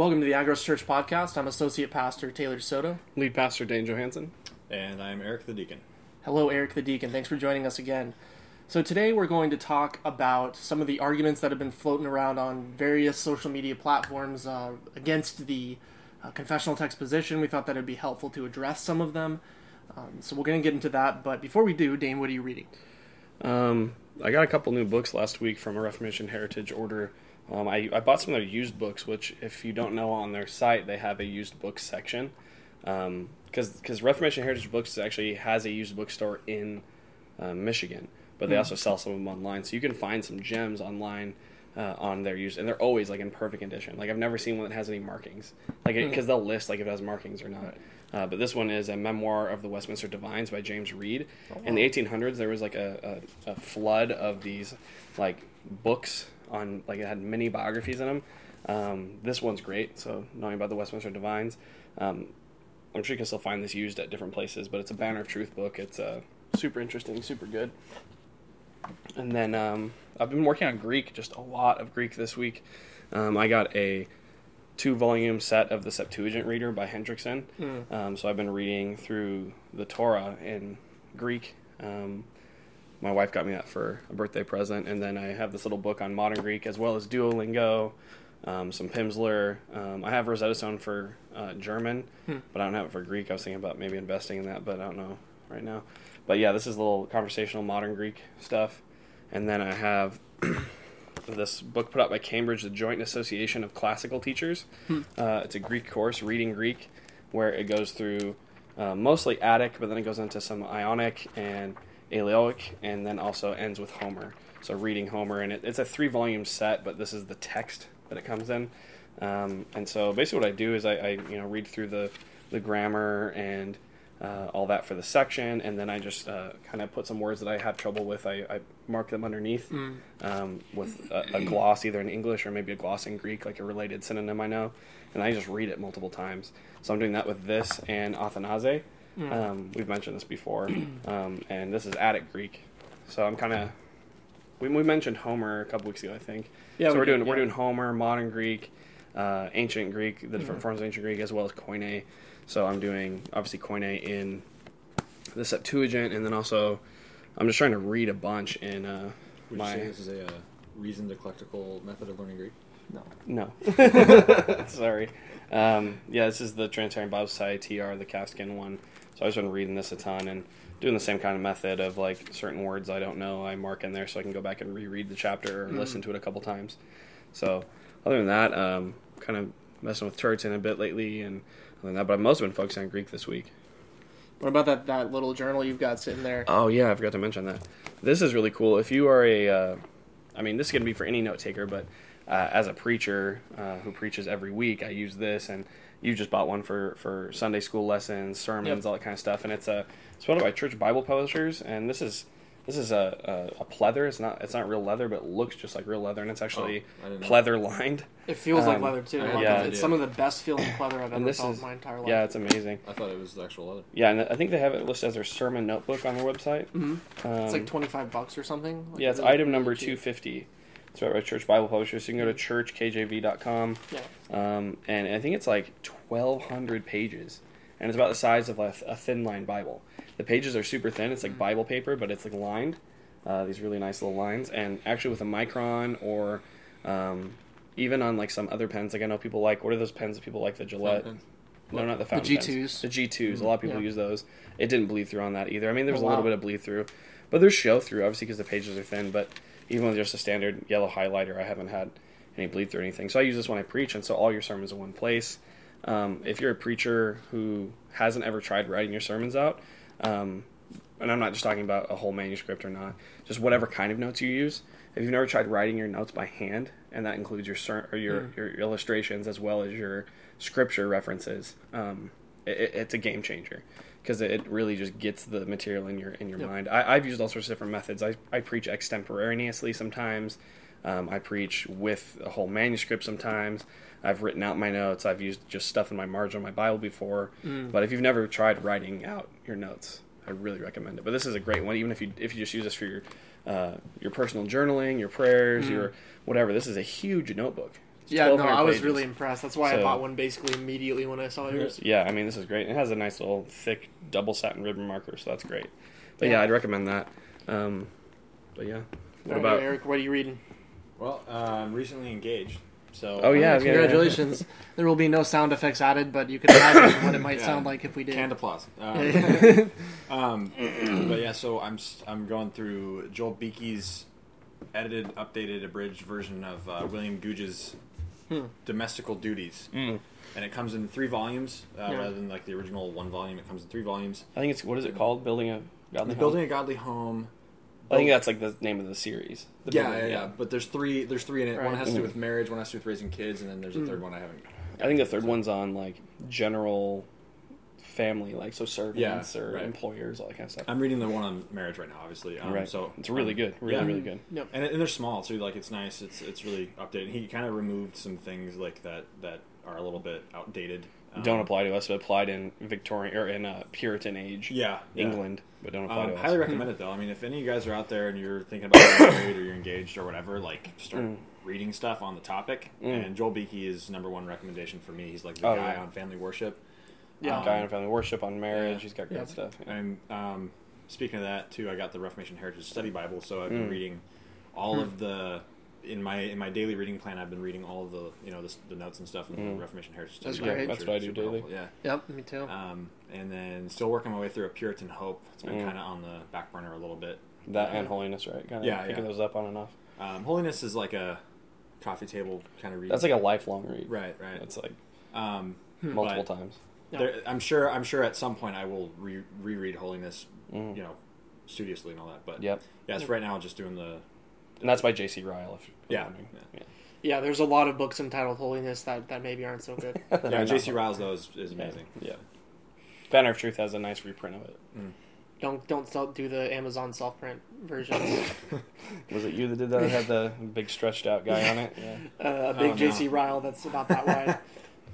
Welcome to the Agros Church podcast. I'm Associate Pastor Taylor Soto. Lead Pastor Dane Johansson. And I'm Eric the Deacon. Hello, Eric the Deacon. Thanks for joining us again. So, today we're going to talk about some of the arguments that have been floating around on various social media platforms uh, against the uh, confessional text position. We thought that it'd be helpful to address some of them. Um, so, we're going to get into that. But before we do, Dane, what are you reading? Um, I got a couple new books last week from a Reformation Heritage Order. Um, I, I bought some of their used books, which, if you don't know, on their site they have a used books section. Because um, because Reformation Heritage Books actually has a used bookstore in uh, Michigan, but they mm. also sell some of them online. So you can find some gems online uh, on their used, and they're always like in perfect condition. Like I've never seen one that has any markings, like because mm. they'll list like if it has markings or not. Right. Uh, but this one is a memoir of the Westminster Divines by James Reid. Oh, wow. In the 1800s, there was like a, a, a, flood of these like books on like it had many biographies in them. Um, this one's great. So knowing about the Westminster Divines, um, I'm sure you can still find this used at different places. But it's a Banner of Truth book. It's uh, super interesting, super good. And then um, I've been working on Greek, just a lot of Greek this week. Um, I got a two volume set of the Septuagint Reader by Hendrickson. Mm. Um, so I've been reading through the Torah in Greek. My wife got me that for a birthday present, and then I have this little book on modern Greek as well as Duolingo, um, some Pimsleur. Um, I have Rosetta Stone for uh, German, hmm. but I don't have it for Greek. I was thinking about maybe investing in that, but I don't know right now. But yeah, this is a little conversational modern Greek stuff, and then I have this book put out by Cambridge, the Joint Association of Classical Teachers. Hmm. Uh, it's a Greek course, reading Greek, where it goes through uh, mostly Attic, but then it goes into some Ionic and Aeolic, and then also ends with Homer. So reading Homer, and it, it's a three volume set, but this is the text that it comes in. Um, and so basically, what I do is I, I, you know read through the the grammar and uh, all that for the section, and then I just uh, kind of put some words that I have trouble with. I, I mark them underneath mm. um, with a, a, gloss, either in English or maybe a gloss in Greek, like a related synonym I know, and I just read it multiple times. So I'm doing that with this and Athenaze. Mm. Um, we've mentioned this before, um, and this is Attic Greek. So I'm kind of we, we mentioned Homer a couple weeks ago, I think. Yeah, so we are doing yeah. we're doing Homer, modern Greek, uh, ancient Greek, the different mm-hmm. forms of ancient Greek, as well as Koine so I'm doing obviously Koine in the Septuagint, and then also I'm just trying to read a bunch in uh, Would my. You say this is a uh, reasoned eclectical method of learning Greek. No. No. Sorry. Um, yeah, this is the Trinitarian Bible Society TR, the Calfskin one. So I've been reading this a ton and doing the same kind of method of like certain words I don't know, I mark in there so I can go back and reread the chapter or mm. listen to it a couple times. So other than that, um, kind of messing with Turretin a bit lately and other than that. But I've mostly been focusing on Greek this week. What about that, that little journal you've got sitting there? Oh yeah, I forgot to mention that. This is really cool. If you are a, uh, I mean, this is going to be for any note taker, but uh, as a preacher uh, who preaches every week, I use this, and you just bought one for for Sunday school lessons, sermons, yep. all that kind of stuff, and it's a it's one of my church Bible publishers, and this is this is a, a, a, pleather. It's not it's not real leather, but it looks just like real leather, and it's actually oh, pleather lined. It feels um, like leather too. Yeah, it's some of the best feeling pleather I've ever felt is, in my entire life. Yeah, it's amazing. I thought it was actual leather. Yeah, and I think they have it listed as their sermon notebook on their website. Mm-hmm. Um, it's like twenty five bucks or something. Like yeah, it's really, item number two fifty. It's right by Church Bible Publishers. So you can go to churchkjv.com. Yeah. Um, and I think it's like twelve hundred pages, and it's about the size of a, a thin line Bible. The pages are super thin. It's like mm-hmm. Bible paper, but it's like lined uh, these really nice little lines. And actually, with a micron or um, even on like some other pens, like I know people like what are those pens that people like the Gillette. No, not the fountain The G twos. The G 2s A lot of people yeah. use those. It didn't bleed through on that either. I mean, there was oh, a little bit of bleed through, but there's show through obviously because the pages are thin. But even with just a standard yellow highlighter, I haven't had any bleed through anything. So I use this when I preach, and so all your sermons in one place. Um, if you're a preacher who hasn't ever tried writing your sermons out, um, and I'm not just talking about a whole manuscript or not, just whatever kind of notes you use. If you've never tried writing your notes by hand, and that includes your or your, mm. your illustrations as well as your scripture references, um, it, it's a game changer because it really just gets the material in your in your yep. mind. I, have used all sorts of different methods. I, I preach extemporaneously sometimes. Um, I preach with a whole manuscript sometimes. I've written out my notes. I've used just stuff in my margin of my Bible before. Mm. But if you've never tried writing out your notes, I really recommend it. But this is a great one, even if you if you just use this for your uh, your personal journaling, your prayers, mm. your whatever. This is a huge notebook. Yeah, no, I was pages. really impressed. That's why I bought one basically immediately when I saw yours. Yeah, I mean this is great. It has a nice little thick double satin ribbon marker, so that's great. But Yeah. yeah, I'd recommend that. Um, but yeah, what Alright, about? Eric? What are you reading? Well, uh, I'm recently engaged, so Oh, yeah, Uh, congratulations. There will be no sound effects added, but you can imagine what it might Yeah. sound like if we did. canned applause. Um, um, but yeah, so I'm s- I'm going through Joel Beeke's edited, updated, abridged version of uh, William Gouge's Hmm. Domestical Duties, Mm. and it comes in three volumes uh, Yeah. rather than like the original one volume. It comes in three volumes. I think it's what is it called? Building a godly home? Building a Godly Home. I think that's like the name of the series. The Yeah, building- yeah, yeah. But there's three. There's three in it. One Right. has to do Mhm. with marriage. One has to do with raising kids, and then there's a Mm. third one I haven't. I think the third one's on like general family, like so servants Yeah, or right. employers, all that kind of stuff. I'm reading the one on marriage right now, obviously. Um, right. So it's really um, good. Really, yeah. really good. Yep. and, and they're small too. Like it's nice. It's it's really updated. He kind of removed some things like that that are a little bit outdated. Um, don't apply to us, but applied in Victorian or in uh, Puritan age Yeah, yeah. England, but don't apply Um, to us. highly recommend it though. I mean, if any of you guys are out there and you're thinking about getting married or you're engaged or whatever, like start Mm. reading stuff on the topic. Mm. And Joel Beeke is number one recommendation for me. He's like the Oh, guy yeah. on family worship. Yeah. Um, Guy on family worship, on marriage. yeah. He's got great Yeah. stuff. Yeah. And um, speaking of that too, I got the Reformation Heritage Study Bible, so I've been Mm. reading all Hmm. of the in my in my daily reading plan. I've been reading all of the you know the, the notes and stuff in Mm. the Reformation Heritage Study That's Bible. great. That's are what I do daily. helpful, Yeah. Yep, me too. Um, and then still working my way through a Puritan Hope. It's been Mm. kind of on the back burner a little bit. That Uh, and holiness, right? Kind of Yeah, picking yeah. those up on and off. Um, Holiness is like a coffee table kind of read. That's like a lifelong read. right, right. It's like Um, Hmm. multiple But- times. Yeah. there, I'm sure. I'm sure at some point I will re- reread Holiness. Mhm. You know, studiously and all that. But Yep. yes, right now just doing the And that's by J.C. Ryle. If you're Yeah, wondering. yeah. Yeah, there's a lot of books entitled Holiness that, that maybe aren't so good. Yeah. J.C. not- Ryle's though is, is amazing. Yeah. Banner of Truth has a nice reprint of it. don't don't sell- do the Amazon self print versions. Was it you that did that? It had the big stretched out guy on it. Yeah. uh, a big Oh, no. JC Ryle that's about that wide.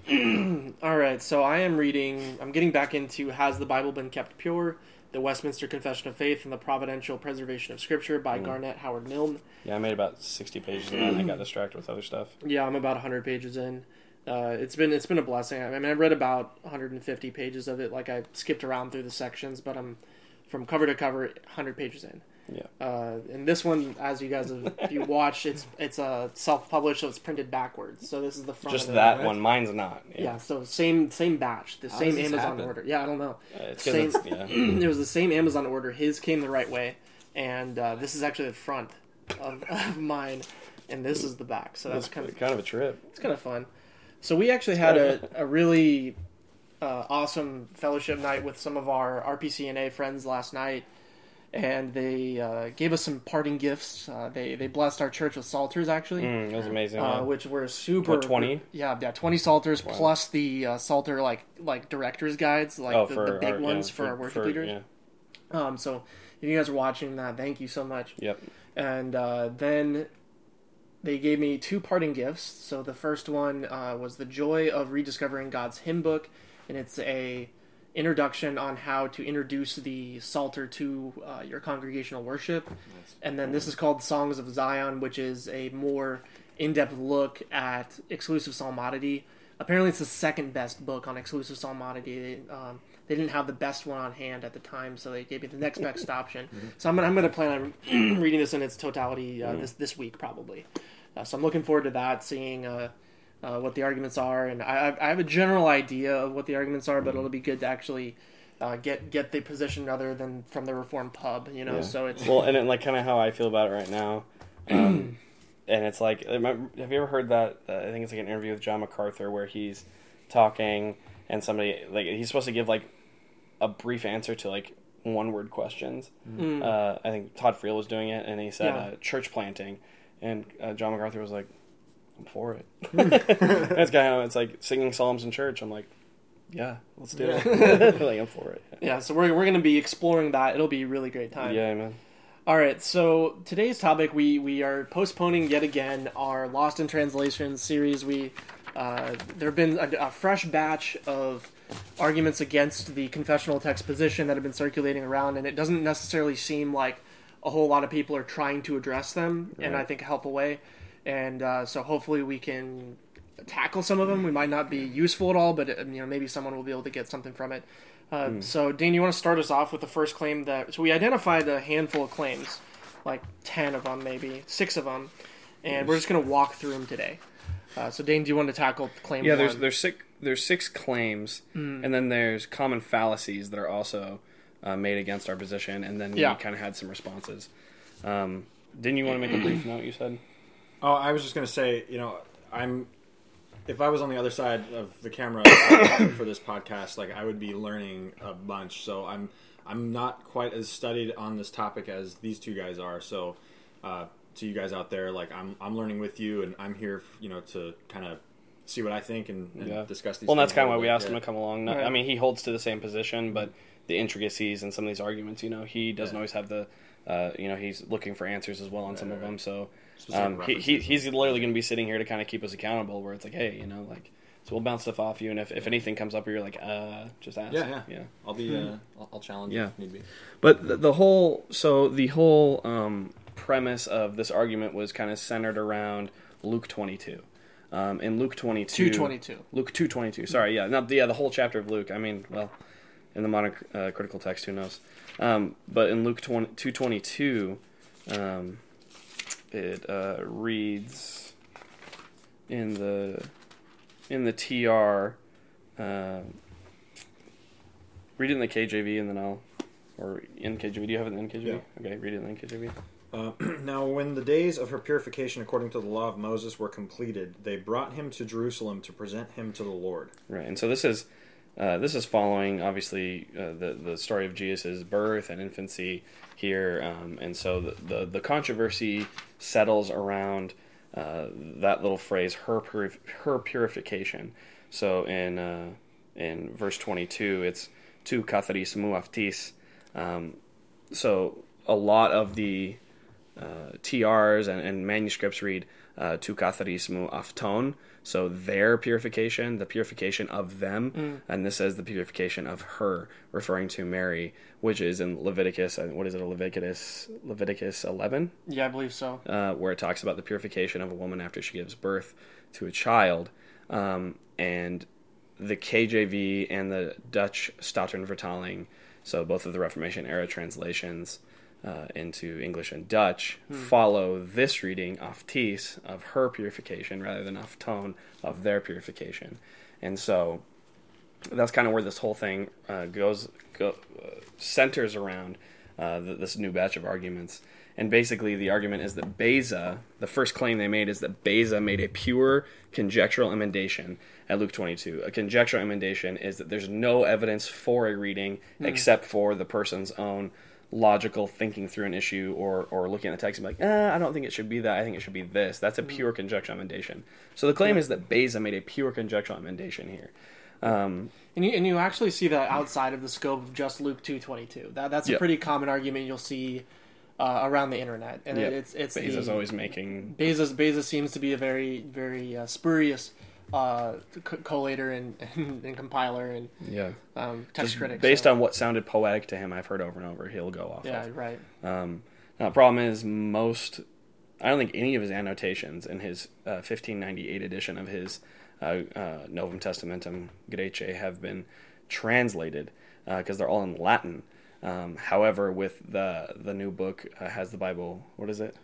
All right, so I am reading. I'm getting back into "Has the Bible Been Kept Pure?" The Westminster Confession of Faith and the Providential Preservation of Scripture by Mm. Garnet Howard Milne. Yeah, I made about sixty pages of that. and I got distracted with other stuff. Yeah, I'm about 100 pages in. Uh, it's been it's been a blessing. I mean, I read about 150 pages of it. Like I skipped around through the sections, but I'm from cover to cover 100 pages in. Yeah. Uh, and this one, as you guys have if you watched, it's it's uh, self-published, so it's printed backwards. So this is the front. Just of that right? one. Mine's not. Yeah. So same same batch, the How same Amazon happen? order. Yeah, I don't know. Uh, it's Same. it's, yeah. it was the same Amazon order. His came the right way, and uh, this is actually the front of, of mine, and this is the back. So that's It's kind of kind of a trip. it's kind of fun. So we actually had a, a really uh, awesome fellowship night with some of our RPCNA friends last night, and they uh, gave us some parting gifts. Uh, they they blessed our church with psalters actually, Mm, it was amazing. uh, yeah. which were super. 20? Yeah, yeah, twenty psalters Wow. plus the uh, psalter like like directors guides, like oh, the, the big our, ones yeah, for, our worship leaders. Yeah. Um, so if you guys are watching that, thank you so much. Yep. And uh, then they gave me two parting gifts. So the first one uh, was the joy of rediscovering God's hymn book, and it's a introduction on how to introduce the psalter to uh, your congregational worship. And then this is called Songs of Zion, which is a more in-depth look at exclusive psalmodity. Apparently, it's the second best book on exclusive psalmodity. Um, they didn't have the best one on hand at the time, so they gave me the next best option. So I'm gonna, I'm gonna plan on reading this in its totality uh, this this week probably. Uh, so I'm looking forward to that, seeing uh, what the arguments are, and I, I have a general idea of what the arguments are, but it'll be good to actually uh, get get the position other than from the reform pub, you know. Yeah. So it's well, and it, like kind of how I feel about it right now. Um, and it's like, have you ever heard that? Uh, I think it's like an interview with John MacArthur where he's talking and somebody like he's supposed to give like a brief answer to like one word questions. Mm. Uh, I think Todd Friel was doing it, and he said Yeah. uh, church planting, and uh, John MacArthur was like, "I'm for it." That's kind of it's like singing psalms in church. I'm like, yeah, let's do it. like I'm for it. yeah. So we're we're gonna be exploring that. It'll be a really great time. Yeah, man. All right, so today's topic we we are postponing yet again our Lost in Translation series. We uh, there have been a, a fresh batch of arguments against the confessional text position that have been circulating around, and it doesn't necessarily seem like a whole lot of people are trying to address them in I think a helpful way. And uh, so hopefully we can tackle some of them. We might not be useful at all, but uh, you know maybe someone will be able to get something from it. Uh, Hmm. So, Dean, you want to start us off with the first claim that? So we identified a handful of claims, like ten of them, maybe six of them, and we're just going to walk through them today. Uh, so, Dane, do you want to tackle claim Yeah, one? there's there's six there's six claims, Mm. and then there's common fallacies that are also uh, made against our position, and then Yeah. we kind of had some responses. Um, didn't you want to make a brief note? You said. Oh, I was just gonna say, you know, I'm. If I was on the other side of the camera for this podcast, like I would be learning a bunch. So I'm I'm not quite as studied on this topic as these two guys are. So uh, to you guys out there, like I'm I'm learning with you, and I'm here, you know, to kind of see what I think and, and Yeah. discuss these. Well, and that's kind of why we bit. asked him to come along. Not, Right. I mean, he holds to the same position, but the intricacies and some of these arguments, you know, he doesn't Yeah. always have the. Uh, you know, he's looking for answers as well on some Right, of right. them. So Specific um, he, he, he's literally going to be sitting here to kind of keep us accountable. Where it's like, hey, you know, like so we'll bounce stuff off you, and if, if anything comes up, where you're like, uh, just ask. Yeah, yeah. yeah. I'll be. Uh, I'll, I'll challenge. Yeah. if need be. But the, the whole so the whole um, premise of this argument was kind of centered around Luke 22. Um, in Luke 22, 222. Luke 222. Sorry, yeah, not the yeah the whole chapter of Luke. I mean, well, in the modern uh, critical text, who knows? Um, but in Luke 20, 222, um, it uh, reads in the in the TR. Uh, read it in the KJV, and then I'll or in KJV. Do you have it in KJV? Yeah. Okay, read it in KJV. Uh, now, when the days of her purification according to the law of Moses were completed, they brought him to Jerusalem to present him to the Lord. Right, and so this is uh, this is following obviously uh, the the story of Jesus' birth and infancy here, um, and so the, the the controversy settles around uh, that little phrase her purif- her purification. So in uh, in verse twenty two, it's tu katharismu aftis. Um, so a lot of the uh, TRs and, and manuscripts read uh, tu katharismu afton, so their purification, the purification of them, and this says the purification of her, referring to Mary, which is in Leviticus. What is it? Leviticus Leviticus eleven, Yeah, I believe so. uh, where it talks about the purification of a woman after she gives birth to a child, um, and the KJV and the Dutch Statenvertaling, so both of the Reformation era translations uh, into English and Dutch, follow this reading off Tis of her purification rather than off tone of their purification, and so that's kind of where this whole thing uh, goes go, uh, centers around uh, th- this new batch of arguments. And basically, the argument is that Beza, the first claim they made is that Beza made a pure conjectural emendation at Luke 22. A conjectural emendation is that there's no evidence for a reading except for the person's own logical thinking through an issue or, or looking at the text and be like, eh, I don't think it should be that. I think it should be this. That's a pure conjectural emendation. So the claim is that Beza made a pure conjectural emendation here. Um, And you, and you actually see that outside of the scope of just Luke two twenty two. That that's a Yep. pretty common argument you'll see uh, around the internet, and Yep. it's it's Beza's the, always making Bezos Bezos seems to be a very very uh, spurious uh, co- collator and, and, and compiler and yeah um, text Just critic. based so- on what sounded poetic to him. I've heard over and over. He'll go off. yeah of. right Um, now, the problem is most. I don't think any of his annotations in his uh, 1598 edition of his uh, uh, Novum Testamentum Graece have been translated because they're all in Latin. Um, however, with the the new book uh, has the Bible. What is it?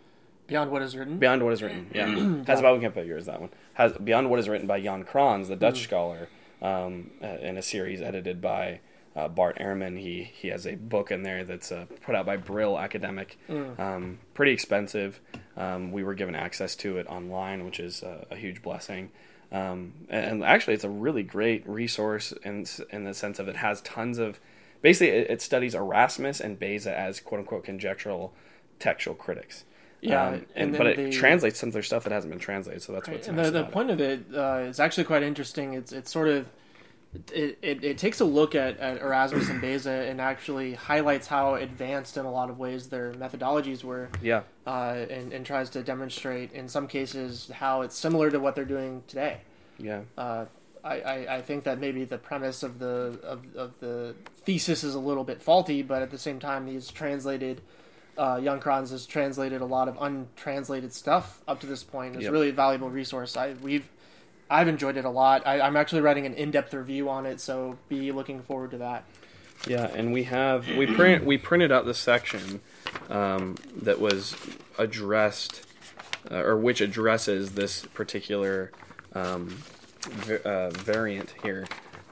Beyond what is written. Beyond What Is Written. Yeah, has the Bible can't put yours. That one has Beyond What Is Written by Jan Krans, the Dutch scholar, um, uh, in a series edited by uh, Bart Ehrman. He he has a book in there that's uh, put out by Brill Academic. Um, pretty expensive. Um, we were given access to it online, which is a, a huge blessing. Um, and, and actually, it's a really great resource in in the sense of it has tons of. Basically, it, it studies Erasmus and Beza as quote unquote conjectural textual critics. Yeah, Um, and and, but it the- translates some of their stuff that hasn't been translated, so that's what's and nice the, the about it. point of it uh, is actually quite interesting. It's it's sort of it, it, it takes a look at, at Erasmus and Beza and actually highlights how advanced in a lot of ways their methodologies were, Yeah, uh, and, and tries to demonstrate in some cases how it's similar to what they're doing today. yeah, Uh, I, I, I think that maybe the premise of the of, of the thesis is a little bit faulty, but at the same time, he's translated. Uh, Jan Krans has translated a lot of untranslated stuff up to this point. It's Yep. really a valuable resource. I we've I've enjoyed it a lot. I, I'm actually writing an in-depth review on it, so be looking forward to that. Yeah, and we have we print we printed out the section um, that was addressed uh, or which addresses this particular um, va- uh, variant here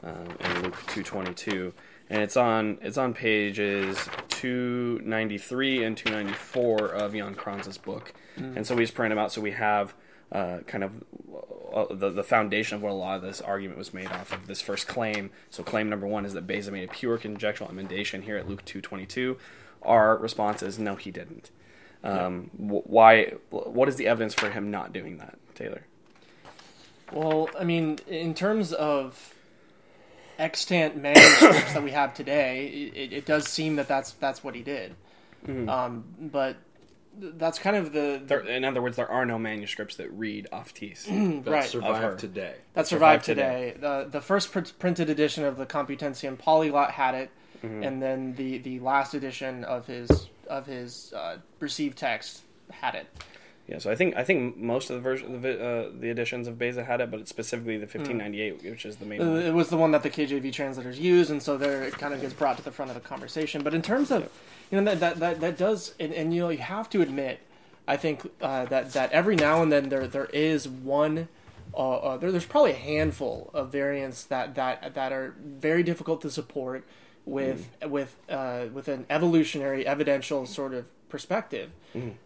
um, in Luke two twenty two, and it's on it's on pages two ninety three and two ninety four of Jan Krans's book, and so we just print them out so we have. Uh, kind of uh, the the foundation of what a lot of this argument was made off of this first claim. So claim number one is that Beza made a pure conjectural emendation here at Luke two twenty two. Our response is no, he didn't. Um, wh- Why? What is the evidence for him not doing that, Taylor? Well, I mean, in terms of extant manuscripts that we have today, it, it does seem that that's that's what he did. Um, but that's kind of the, There, in other words, there are no manuscripts that read off Tees. That right I've survived today. that survived today. The the first pr- printed edition of the Complutensian Polyglot had it, and then the the last edition of his of his uh, received text had it. Yeah, so I think I think most of the version, the, uh, the editions of Beza had it, but it's specifically the 1598, which is the main Uh, one. It was the one that the KJV translators use, and so there it kind of gets brought to the front of the conversation. But in terms of, you know, that that that, that does, and, and you know, you have to admit, I think uh, that that every now and then there there is one. Uh, uh, there, there's probably a handful of variants that, that that are very difficult to support with with uh, with an evolutionary evidential sort of perspective,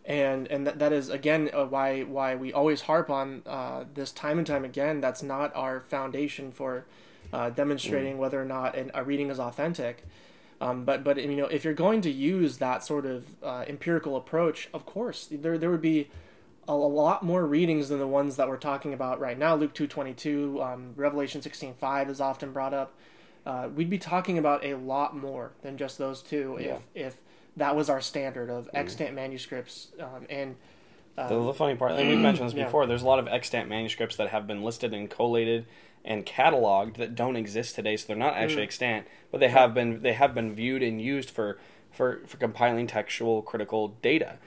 and and that, that is again uh, why why we always harp on uh, this time and time again. That's not our foundation for uh, demonstrating whether or not an, a reading is authentic. Um, but but you know if you're going to use that sort of uh, empirical approach, of course there there would be a, a lot more readings than the ones that we're talking about right now. Luke two twenty two, um, Revelation sixteen five is often brought up. Uh, we'd be talking about a lot more than just those two Yeah. if if that was our standard of extant manuscripts um, and The, the funny part, and we've mentioned this Yeah. before, there's a lot of extant manuscripts that have been listed and collated and cataloged that don't exist today, so they're not actually Mm. extant, but they have been they have been viewed and used for for, for compiling textual critical data.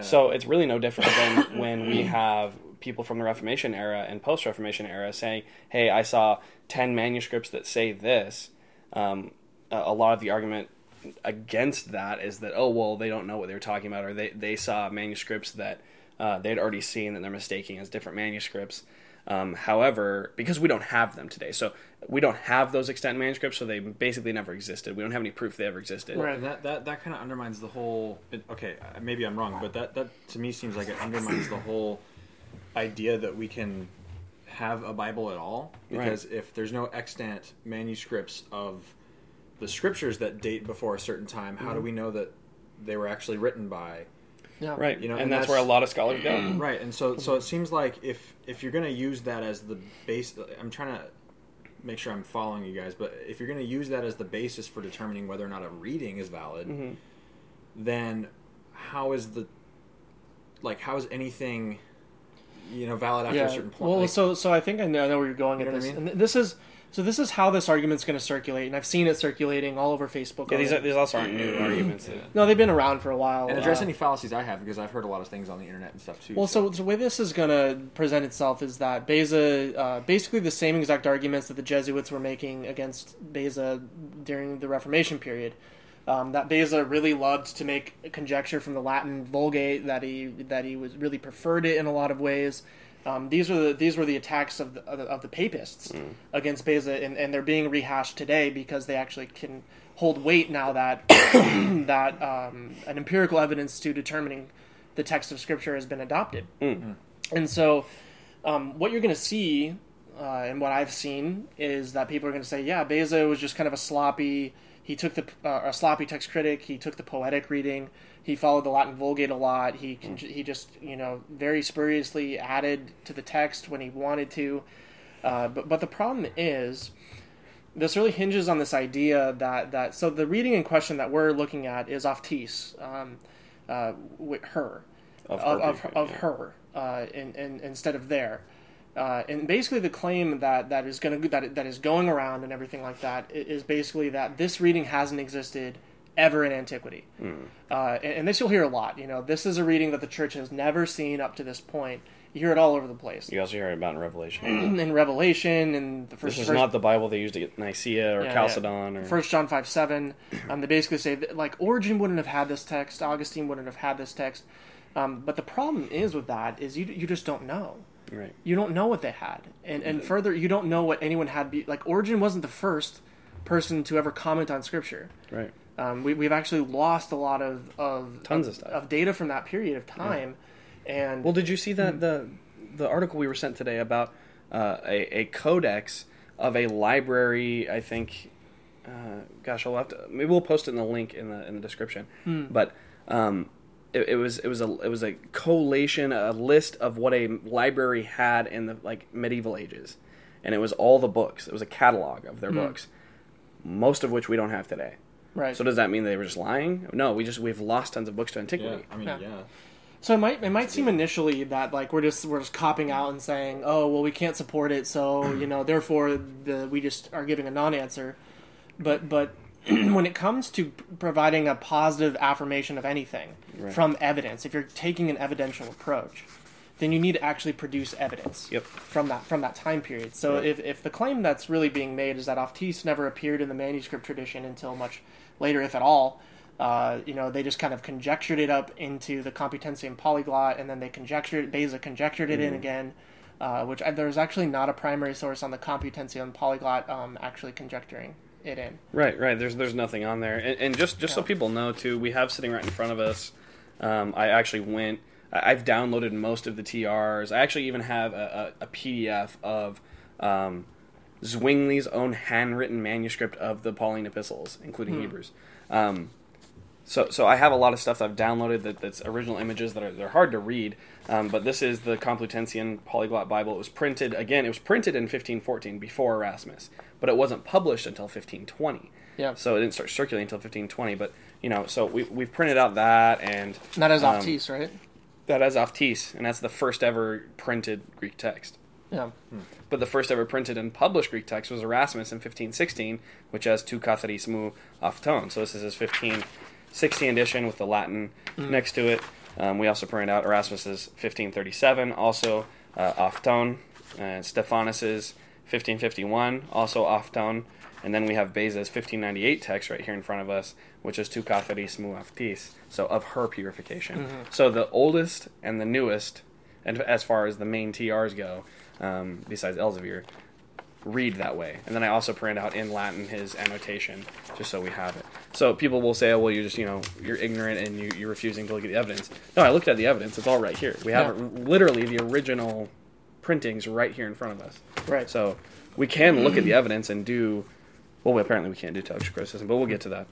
So it's really no different than when we have people from the Reformation era and post Reformation era saying, "Hey, I saw ten manuscripts that say this." Um, a, a lot of the argument against that is that oh well they don't know what they were talking about or they, they saw manuscripts that uh, they'd already seen that they're mistaking as different manuscripts um, however because we don't have them today so we don't have those extant manuscripts so they basically never existed we don't have any proof they ever existed Right. That that, that kind of undermines the whole. Okay, uh, maybe I'm wrong, but that that to me seems like it undermines the whole idea that we can have a Bible at all. Because if there's no extant manuscripts of the scriptures that date before a certain time, how do we know that they were actually written by? yeah right You know, and, and that's, where a lot of scholars go Right, and so so it seems like if if you're going to use that as the base, I'm trying to make sure I'm following you guys, but if you're going to use that as the basis for determining whether or not a reading is valid, Mm-hmm. then how is the like how is anything you know valid after a certain point? Well, Like, so so I think I know, I know where you're going You at this, I mean? and this is so this is how this argument's going to circulate, and I've seen it circulating all over Facebook. yeah, these, are, these also aren't new arguments that- no, they've been around for a while. and address uh, any fallacies I have because I've heard a lot of things on the internet and stuff too. Well, so the way this is going to present itself is that Beza, uh, basically the same exact arguments that the Jesuits were making against Beza during the Reformation period. Um, that Beza really loved to make a conjecture from the Latin Vulgate. That he that he was really preferred it in a lot of ways. Um, these were the these were the attacks of the, of the, of the papists against Beza, and, and they're being rehashed today because they actually can hold weight now that that um, an empirical evidence to determining the text of Scripture has been adopted. And so, um, what you're going to see, uh, and what I've seen, is that people are going to say, "Yeah, Beza was just kind of a sloppy. He took the uh, a sloppy text critic. He took the poetic reading. He followed the Latin Vulgate a lot. He con- he just you know very spuriously added to the text when he wanted to. Uh, but but the problem is." This really hinges on this idea that, that so the reading in question that we're looking at is Oftis, um, uh, with her, Of of, her of, of yeah. her uh, in, in, instead of there. Uh, and basically, the claim that, that is going to that that is going around and everything like that is basically that this reading hasn't existed ever in antiquity. Uh, and, and this you'll hear a lot. You know, this is a reading that the church has never seen up to this point. You hear it all over the place. You also hear it about in Revelation. in Revelation and the first this is first- not the Bible they used at Nicaea or Yeah, Chalcedon or First John five seven, um, they basically say that, like Origen wouldn't have had this text, Augustine wouldn't have had this text, um, but the problem is with that is you you just don't know. right. You don't know what they had, and and further, you don't know what anyone had. Be, like Origen wasn't the first person to ever comment on Scripture. Right. Um, we, we've actually lost a lot of, of Tons of stuff. of data from that period of time, and Well, did you see that the the article we were sent today about uh, a, a codex of a library? I think. Uh, gosh, I'll have to. Maybe we'll post it in the link in the in the description. But um, it, it was it was a it was a collation, a list of what a library had in the like medieval ages, and it was all the books. It was a catalog of their books, most of which we don't have today. Right. So does that mean they were just lying? No, we just we've lost tons of books to Yeah, antiquity. I mean, Yeah. yeah. So it might it might seem initially that like we're just we're just copping out and saying, oh well, we can't support it, so you know, therefore the we just are giving a non-answer. But but when it comes to providing a positive affirmation of anything Right. from evidence, if you're taking an evidential approach, then you need to actually produce evidence Yep. from that from that time period. So Right. if if the claim that's really being made is that Oftis never appeared in the manuscript tradition until much later, if at all. Uh, you know, they just kind of conjectured it up into the Complutensian polyglot, and then they conjectured, Beza conjectured it in again, uh, which I, there's actually not a primary source on the Complutensian polyglot um, actually conjecturing it in. Right, right. There's there's nothing on there, and, and just just so people know too, we have sitting right in front of us. Um, I actually went. I've downloaded most of the TRs. I actually even have a, a, a PDF of um, Zwingli's own handwritten manuscript of the Pauline epistles, including Hebrews. Um, so, so I have a lot of stuff that I've downloaded that, that's original images that are they're hard to read. Um, but this is the Complutensian Polyglot Bible. It was printed again. It was printed in 1514 before Erasmus, but it wasn't published until 1520. Yeah. So it didn't start circulating until 1520. But you know, so we we've printed out that and And that is um, Oftis, right? that as Oftis, and that's the first ever printed Greek text. Yeah. But the first ever printed and published Greek text was Erasmus in 1516, which has tu katharismu afton. So this is his 1516 edition with the Latin next to it. Um, we also printed out Erasmus's 1537, also uh, afton, and Stephanus's 1551, also afton. And then we have Beza's 1598 text right here in front of us, which is tu katharismu aftis, so of her purification. So the oldest and the newest, and as far as the main TRs go, um, besides Elzevir, read that way. And then I also print out in Latin his annotation, just so we have it. So people will say, oh, well, you're just, you know, you're ignorant and you, you're refusing to look at the evidence. No, I looked at the evidence. It's all right here. We have Yeah. it, literally the original printings right here in front of us. Right. So we can look at the evidence and do, well, apparently we can't do textual criticism, but we'll get to that.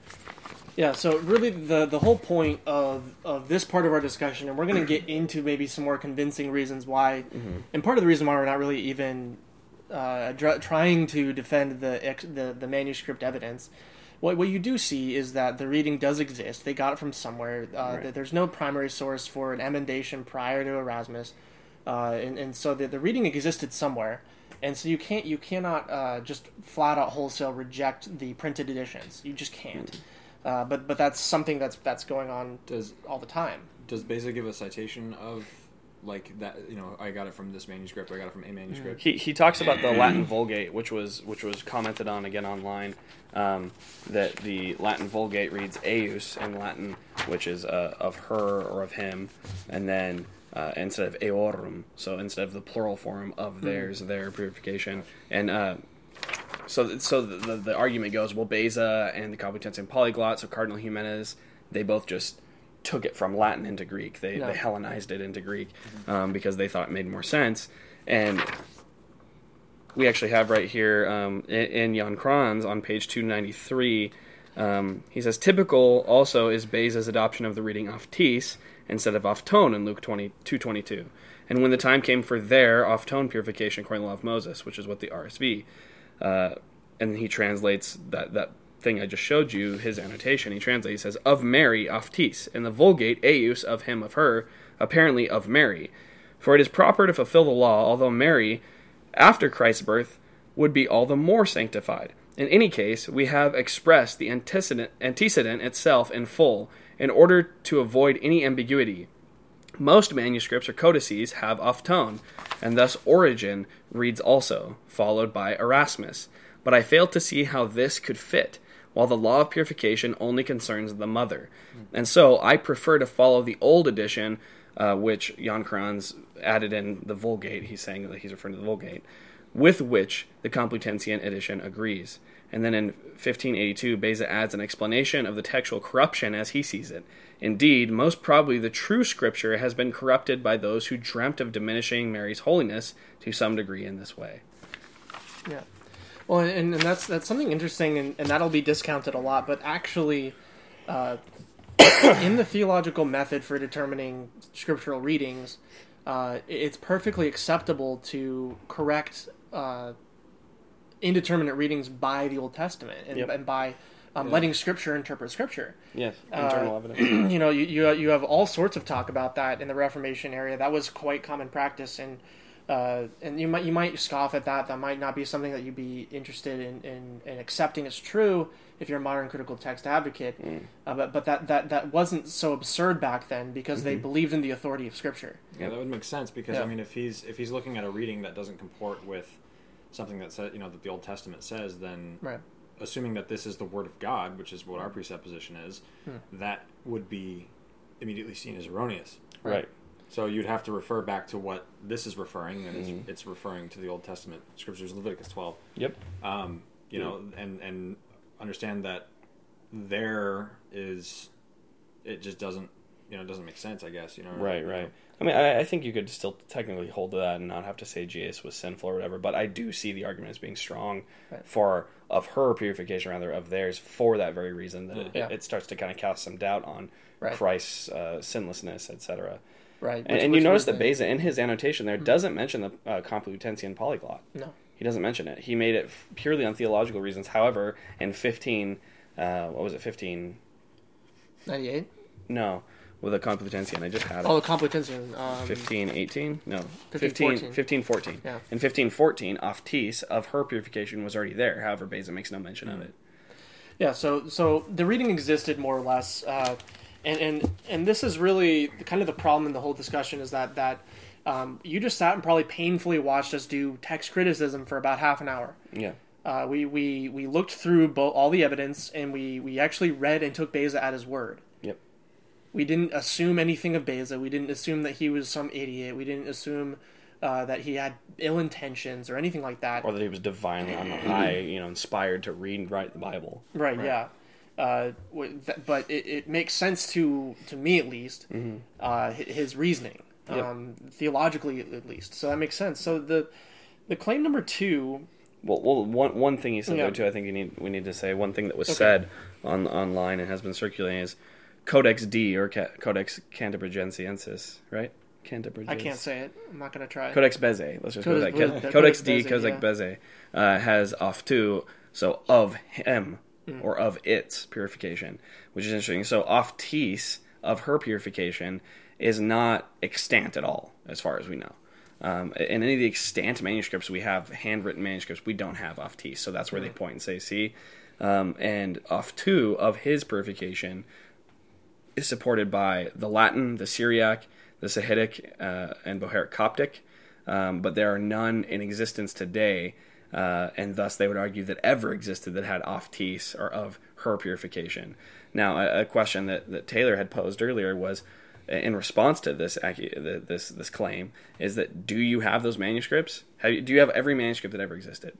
Yeah, so really the the whole point of of this part of our discussion, and we're going to get into maybe some more convincing reasons why, and part of the reason why we're not really even uh, dr- trying to defend the, ex- the the manuscript evidence. What what you do see is that the reading does exist. They got it from somewhere. Uh, Right. that There's no primary source for an emendation prior to Erasmus, uh, and and so the the reading existed somewhere. And so you can't you cannot uh, just flat out wholesale reject the printed editions. You just can't. Uh, but but that's something that's that's going on Does all the time. does Beza give a citation of like that? You know, I got it from this manuscript. Or I got it from a manuscript. He, he talks about the Latin Vulgate, which was which was commented on again online. Um, that the Latin Vulgate reads "eius" in Latin, which is uh, of her or of him, and then uh, instead of "eorum," so instead of the plural form of theirs, their purification, and uh, so so the, the, the argument goes, well, Beza and the Complutensian polyglot, so Cardinal Jimenez, they both just took it from Latin into Greek. They, Yeah. they Hellenized it into Greek um, because they thought it made more sense. And we actually have right here um, in, in Jan Krans on page 293, um, he says, typical also is Beza's adoption of the reading Oftis instead of Ofton in Luke 20, 222. And when the time came for their Ofton purification according to the law of Moses, which is what the RSV, uh, and he translates that, that thing I just showed you, his annotation, he translates, he says, of Mary, Oftis, in the Vulgate, Eius, of him, of her, apparently of Mary. For it is proper to fulfill the law, although Mary, after Christ's birth, would be all the more sanctified. In any case, we have expressed the antecedent, antecedent itself in full, in order to avoid any ambiguity. Most manuscripts or codices have off tone, and thus Origen reads also, followed by Erasmus. But I fail to see how this could fit, while the law of purification only concerns the mother. And so I prefer to follow the old edition, uh, which Jan Krans added in the Vulgate. He's saying that he's referring to the Vulgate, with which the Complutensian edition agrees. And then in 1582, Beza adds an explanation of the textual corruption as he sees it. Indeed, most probably the true scripture has been corrupted by those who dreamt of diminishing Mary's holiness to some degree in this way. Yeah. Well, and, and that's that's something interesting, and, and that'll be discounted a lot. But actually, uh, in the theological method for determining scriptural readings, uh, it's perfectly acceptable to correct uh, indeterminate readings by the Old Testament and, Yep. and by um, letting Scripture interpret Scripture. Yes, Uh, internal evidence. you know, you, you you have all sorts of talk about that in the Reformation area. That was quite common practice, and uh, and you might you might scoff at that. That might not be something that you'd be interested in in, in accepting as true if you're a modern critical text advocate. Uh, but but that, that that wasn't so absurd back then because they believed in the authority of Scripture. Yeah, that would make sense because Yeah. I mean, if he's if he's looking at a reading that doesn't comport with something that says you know that the Old Testament says, then Right. Assuming that this is the Word of God, which is what our hmm. presupposition is, hmm. that would be immediately seen as erroneous. right. So you'd have to refer back to what this is referring, and it's, hmm. it's referring to the Old Testament scriptures, Leviticus twelve. Yep. Um, you know, and and understand that there is, it just doesn't, you know, it doesn't make sense. I guess you know. Right, you know. right. I mean, I, I think you could still technically hold to that and not have to say Jesus was sinful or whatever. But I do see the argument as being strong Right. for of her purification, rather of theirs, for that very reason that it, Yeah. it starts to kind of cast some doubt on Right. Christ's uh, sinlessness, etc. Right. And, Which- and you which notice that the- Beza in his annotation there doesn't mention the uh, Complutensian polyglot. No. He doesn't mention it. He made it f- purely on theological reasons. However, in fifteen, uh, what was it? Fifteen? 98? No, with the Complutensian. I just had it. Oh, the Complutensian. Um, 15, 18? No. 15, 15, 14. 15, 14. Yeah. In 15, 14, Oftis of her purification was already there. However, Beza makes no mention of it. Yeah, so so the reading existed more or less, uh, and and and this is really kind of the problem in the whole discussion is that that um, you just sat and probably painfully watched us do text criticism for about half an hour. Yeah. Uh, we, we we looked through bo- all the evidence and we we actually read and took Beza at his word. Yep. We didn't assume anything of Beza. We didn't assume that he was some idiot. We didn't assume uh, that he had ill intentions or anything like that. Or that he was divinely on high, you know, inspired to read and write the Bible. Right, yeah. Uh, but it, it makes sense to to me at least uh, his reasoning, Mm-hmm. Yep. um, theologically at least. So that makes sense. So the the claim number two, Well, well, one one thing he said Yeah. though too, I think you need we need to say one thing that was Okay. said on online and has been circulating is Codex D or Ca- Codex Cantabrigensiensis, right? Cantabrigensis. I can't say it. I'm not going to try. Codex Bezae. Let's just go with that. Codex- Codex Codex D, Bezae, Codex yeah. Bezae, uh, has off two, so of him Hmm. or of its purification, which is interesting. So off tis of her purification is not extant at all, as far as we know. Um, in any of the extant manuscripts we have, handwritten manuscripts, we don't have off tis, so that's where they point and say, see. Um, and off two of his purification is supported by the Latin, the Syriac, the Sahidic, uh, and Bohairic Coptic, um, but there are none in existence today, uh, and thus they would argue that ever existed that had oftis or of her purification. Now, a, a question that, that Taylor had posed earlier was, in response to this this this claim, is that do you have those manuscripts? Have you, do you have every manuscript that ever existed?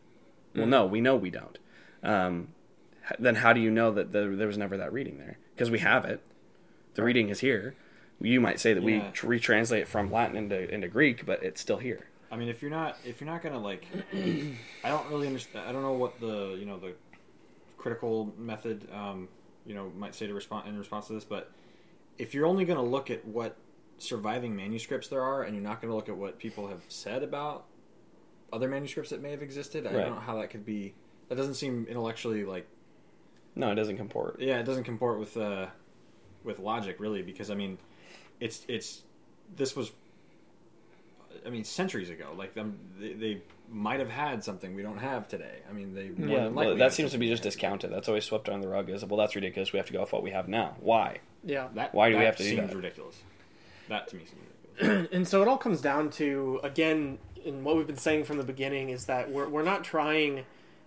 Well, no, we know we don't. Um, then how do you know that there, there was never that reading there? Because we have it. The reading is here. You might say that we Yeah. tr- retranslate it from Latin into into Greek, but it's still here. I mean, if you're not if you're not gonna like, I don't really understand. I don't know what the you know the critical method um, you know might say to respond in response to this, but if you're only gonna look at what surviving manuscripts there are, and you're not gonna look at what people have said about other manuscripts that may have existed, I Right. don't know how that could be. That doesn't seem intellectually like No, it doesn't comport. yeah, it doesn't comport with uh, with logic really because I mean, it's it's this was I mean centuries ago. Like them, they, they might have had something we don't have today. I mean, they Yeah, well, that seems to be just discounted. That's always swept under the rug. Is well, that's ridiculous. We have to go off what we have now. Why? Yeah. That, Why do we have to do seems that? ridiculous. That to me seems ridiculous. and so it all comes down to again in what we've been saying from the beginning is that we're, we're not trying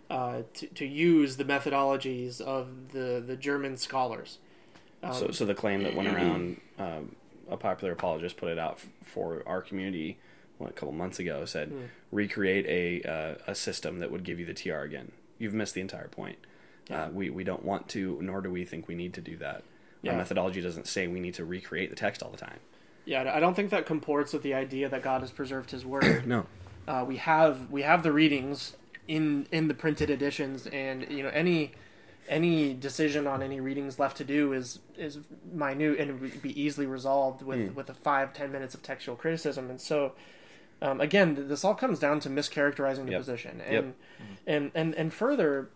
uh, to, to use the methodologies of the, the German scholars. Um, so, so the claim that went around, um, a popular apologist put it out f- for our community what, a couple months ago. Said Hmm. recreate a uh, a system that would give you the TR again. You've missed the entire point. Yeah. Uh, we we don't want to, nor do we think we need to do that. Yeah. Our methodology doesn't say we need to recreate the text all the time. yeah, I don't think that comports with the idea that God has preserved His Word. No. uh, we have we have the readings in in the printed editions, and you know any any decision on any readings left to do is is minute and would be easily resolved with with a five ten minutes of textual criticism, and so. Um, again, th- this all comes down to mischaracterizing the Yep. position, and Yep. and and and further,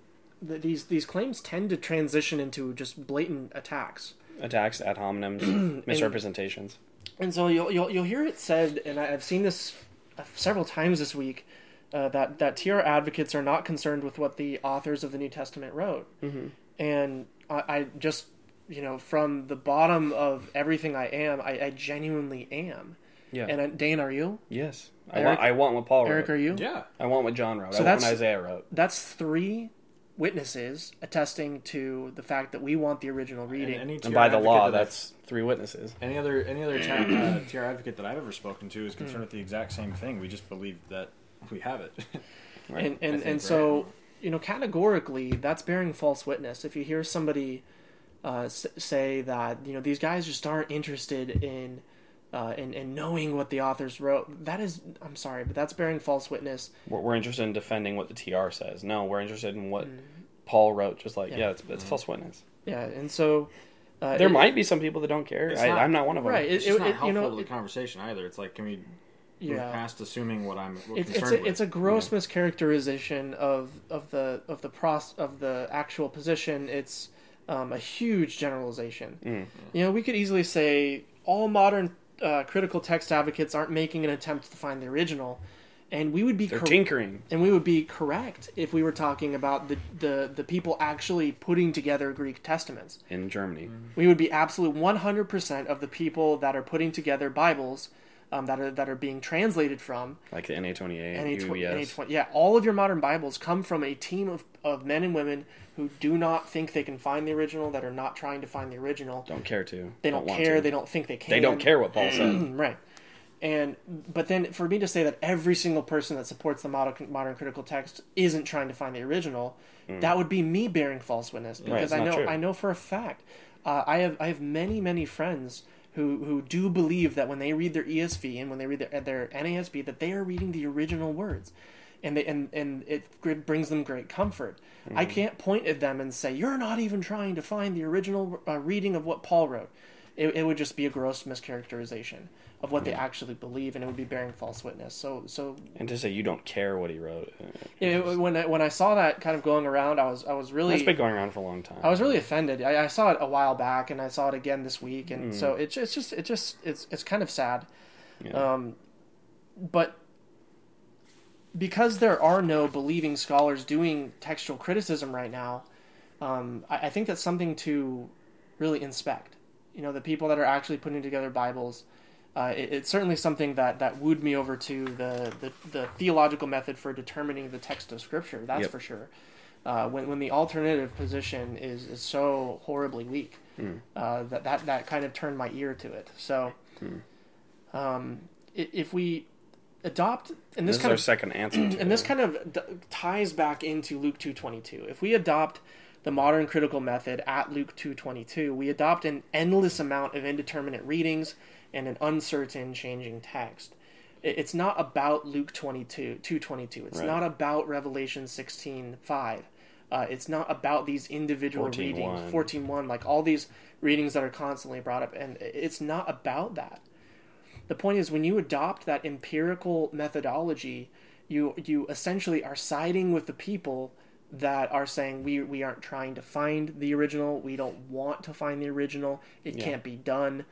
th- these these claims tend to transition into just blatant attacks. Attacks, ad hominems, misrepresentations. And so you'll you'll, you'll hear it said, and I- I've seen this uh, several times this week, uh, that that TR advocates are not concerned with what the authors of the New Testament wrote, mm-hmm. and I, I just you know from the bottom of everything I am, I, I genuinely am. Yeah. And uh, Dane, are you? yes. I want, I want what Paul Eric, wrote. Eric, are you? Yeah. I want what John wrote. So I want that's- what Isaiah wrote. That's three witnesses attesting to the fact that we want the original reading. And, And by the law, that that's three witnesses. any other any other ta- uh, TR advocate that I've ever spoken to is concerned with the exact same thing. We just believe that we have it. Right. and I and, think, and right? so you know categorically that's bearing false witness if you hear somebody uh, say that you know these guys just aren't interested in uh, in, in knowing what the authors wrote that is i'm sorry but that's bearing false witness We're, we're interested in defending what the TR says. No, we're interested in what Paul wrote. Just like, Yeah. yeah, it's, it's false witness. yeah and so uh, There it- might be some people that don't care. I, not- I'm not one of them. right It's it, just it, not helpful you know to the it- conversation either. It's like, can we move yeah past assuming what I'm what it's it's concerned a, it's a with? gross mischaracterization of of the of the pros of the actual position. It's um, a huge generalization. Mm. You know, we could easily say all modern uh, critical text advocates aren't making an attempt to find the original, and we would be They're cor- tinkering. and we would be correct if we were talking about the, the the people actually putting together Greek testaments. in Germany. We would be absolute 100% of the people that are putting together Bibles um, that are that are being translated from Like the NA28, NA tw- UBS. NA20. Yeah, all of your modern Bibles come from a team of, of men and women who do not think they can find the original, that are not trying to find the original. Don't care to. They don't, want care. to. They don't think they can. They don't care what Paul said. right. And but then for me to say that every single person that supports the modern, modern critical text isn't trying to find the original, that would be me bearing false witness because it's I know true. I know for a fact uh, I have I have many many friends who who do believe that when they read their ESV and when they read their their NASB that they are reading the original words. And, they, and and it brings them great comfort. I Mm-hmm. can't point at them and say you're not even trying to find the original uh, reading of what Paul wrote. It, it would just be a gross mischaracterization of what they actually believe, and it would be bearing false witness. So, so And to say you don't care what he wrote. uh, it, when I, when I saw that kind of going around, I was I was really That's been going around for a long time. I was really offended. I, I saw it a while back, and I saw it again this week, Hmm. and so it's it's just it just it's it's kind of sad. Yeah. Um, but because there are no believing scholars doing textual criticism right now, um, I, I think that's something to really inspect. You know, the people that are actually putting together Bibles. Uh, it, it's certainly something that, that wooed me over to the, the, the theological method for determining the text of Scripture. That's Yep. for sure. Uh, when, when the alternative position is, is so horribly weak, Hmm. uh, that, that that kind of turned my ear to it. So, um, if we adopt and this, this is kind our of second answer. And this it. kind of d- ties back into Luke 2:22. If we adopt the modern critical method at Luke 2:22, we adopt an endless amount of indeterminate readings and an uncertain changing text. It's not about Luke 22 2:22. It's Right. not about Revelation 16:5. Uh, it's not about these individual 14:1. readings 14:1 like all these readings that are constantly brought up and it's not about that. The point is when you adopt that empirical methodology, you you essentially are siding with the people that are saying we we aren't trying to find the original, we don't want to find the original, it Yeah. can't be done.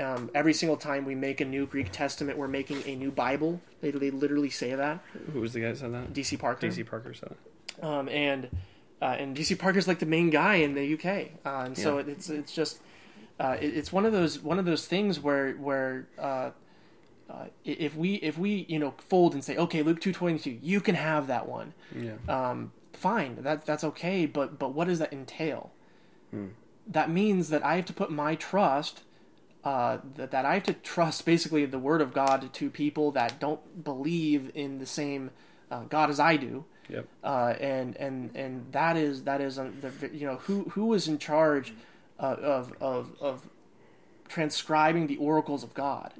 Um, every single time we make a new Greek Testament, we're making a new Bible. They, they literally say that. Who was the guy that said that? DC Parker. DC Parker said that. Um, and uh, and DC Parker's like the main guy in the UK, uh, and so Yeah. it's it's just uh, it, it's one of those one of those things where where uh, uh, if we if we you know fold and say okay Luke two twenty two you can have that one Yeah. um, fine that that's okay but but what does that entail? That means that I have to put my trust uh, that, that I have to trust basically the word of God to people that don't believe in the same uh, God as I do. Yep. uh, and and and that is that is um, the you know who who is in charge uh, of of of transcribing the oracles of God,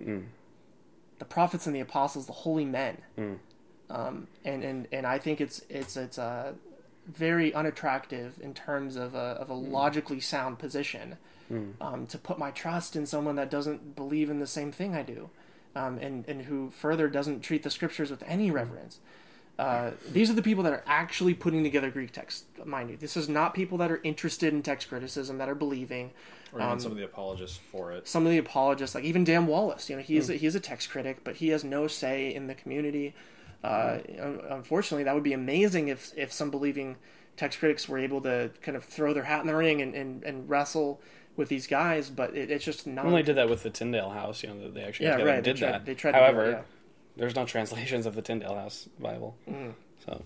the prophets and the apostles, the holy men, um, and and and I think it's it's it's uh, very unattractive in terms of a of a logically sound position um, to put my trust in someone that doesn't believe in the same thing I do, um, and and who further doesn't treat the scriptures with any reverence. Uh, these are the people that are actually putting together Greek text, mind you. This is not people that are interested in text criticism, that are believing. Or even some of the apologists for it. Some of the apologists, like even Dan Wallace, you know, he's a, he's a text critic, but he has no say in the community. Uh, unfortunately, that would be amazing if if some believing text critics were able to kind of throw their hat in the ring and, and, and wrestle with these guys, but it, it's just not. Well, they did that with the Tyndale House. You know, they actually Yeah, right, they did tried- that. they tried to However, it, yeah. there's no translations of the Tyndale House Bible. Mm-hmm. So,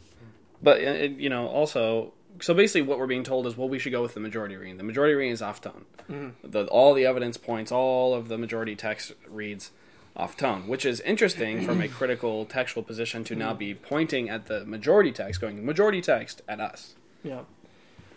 but uh, it, you know, also, so basically, what we're being told is, well, we should go with the majority reading. The majority reading is afton. Mm-hmm. The, all the evidence points, all of the majority text reads afton, which is interesting from a critical textual position to now be pointing at the majority text, going majority text at us. Yeah,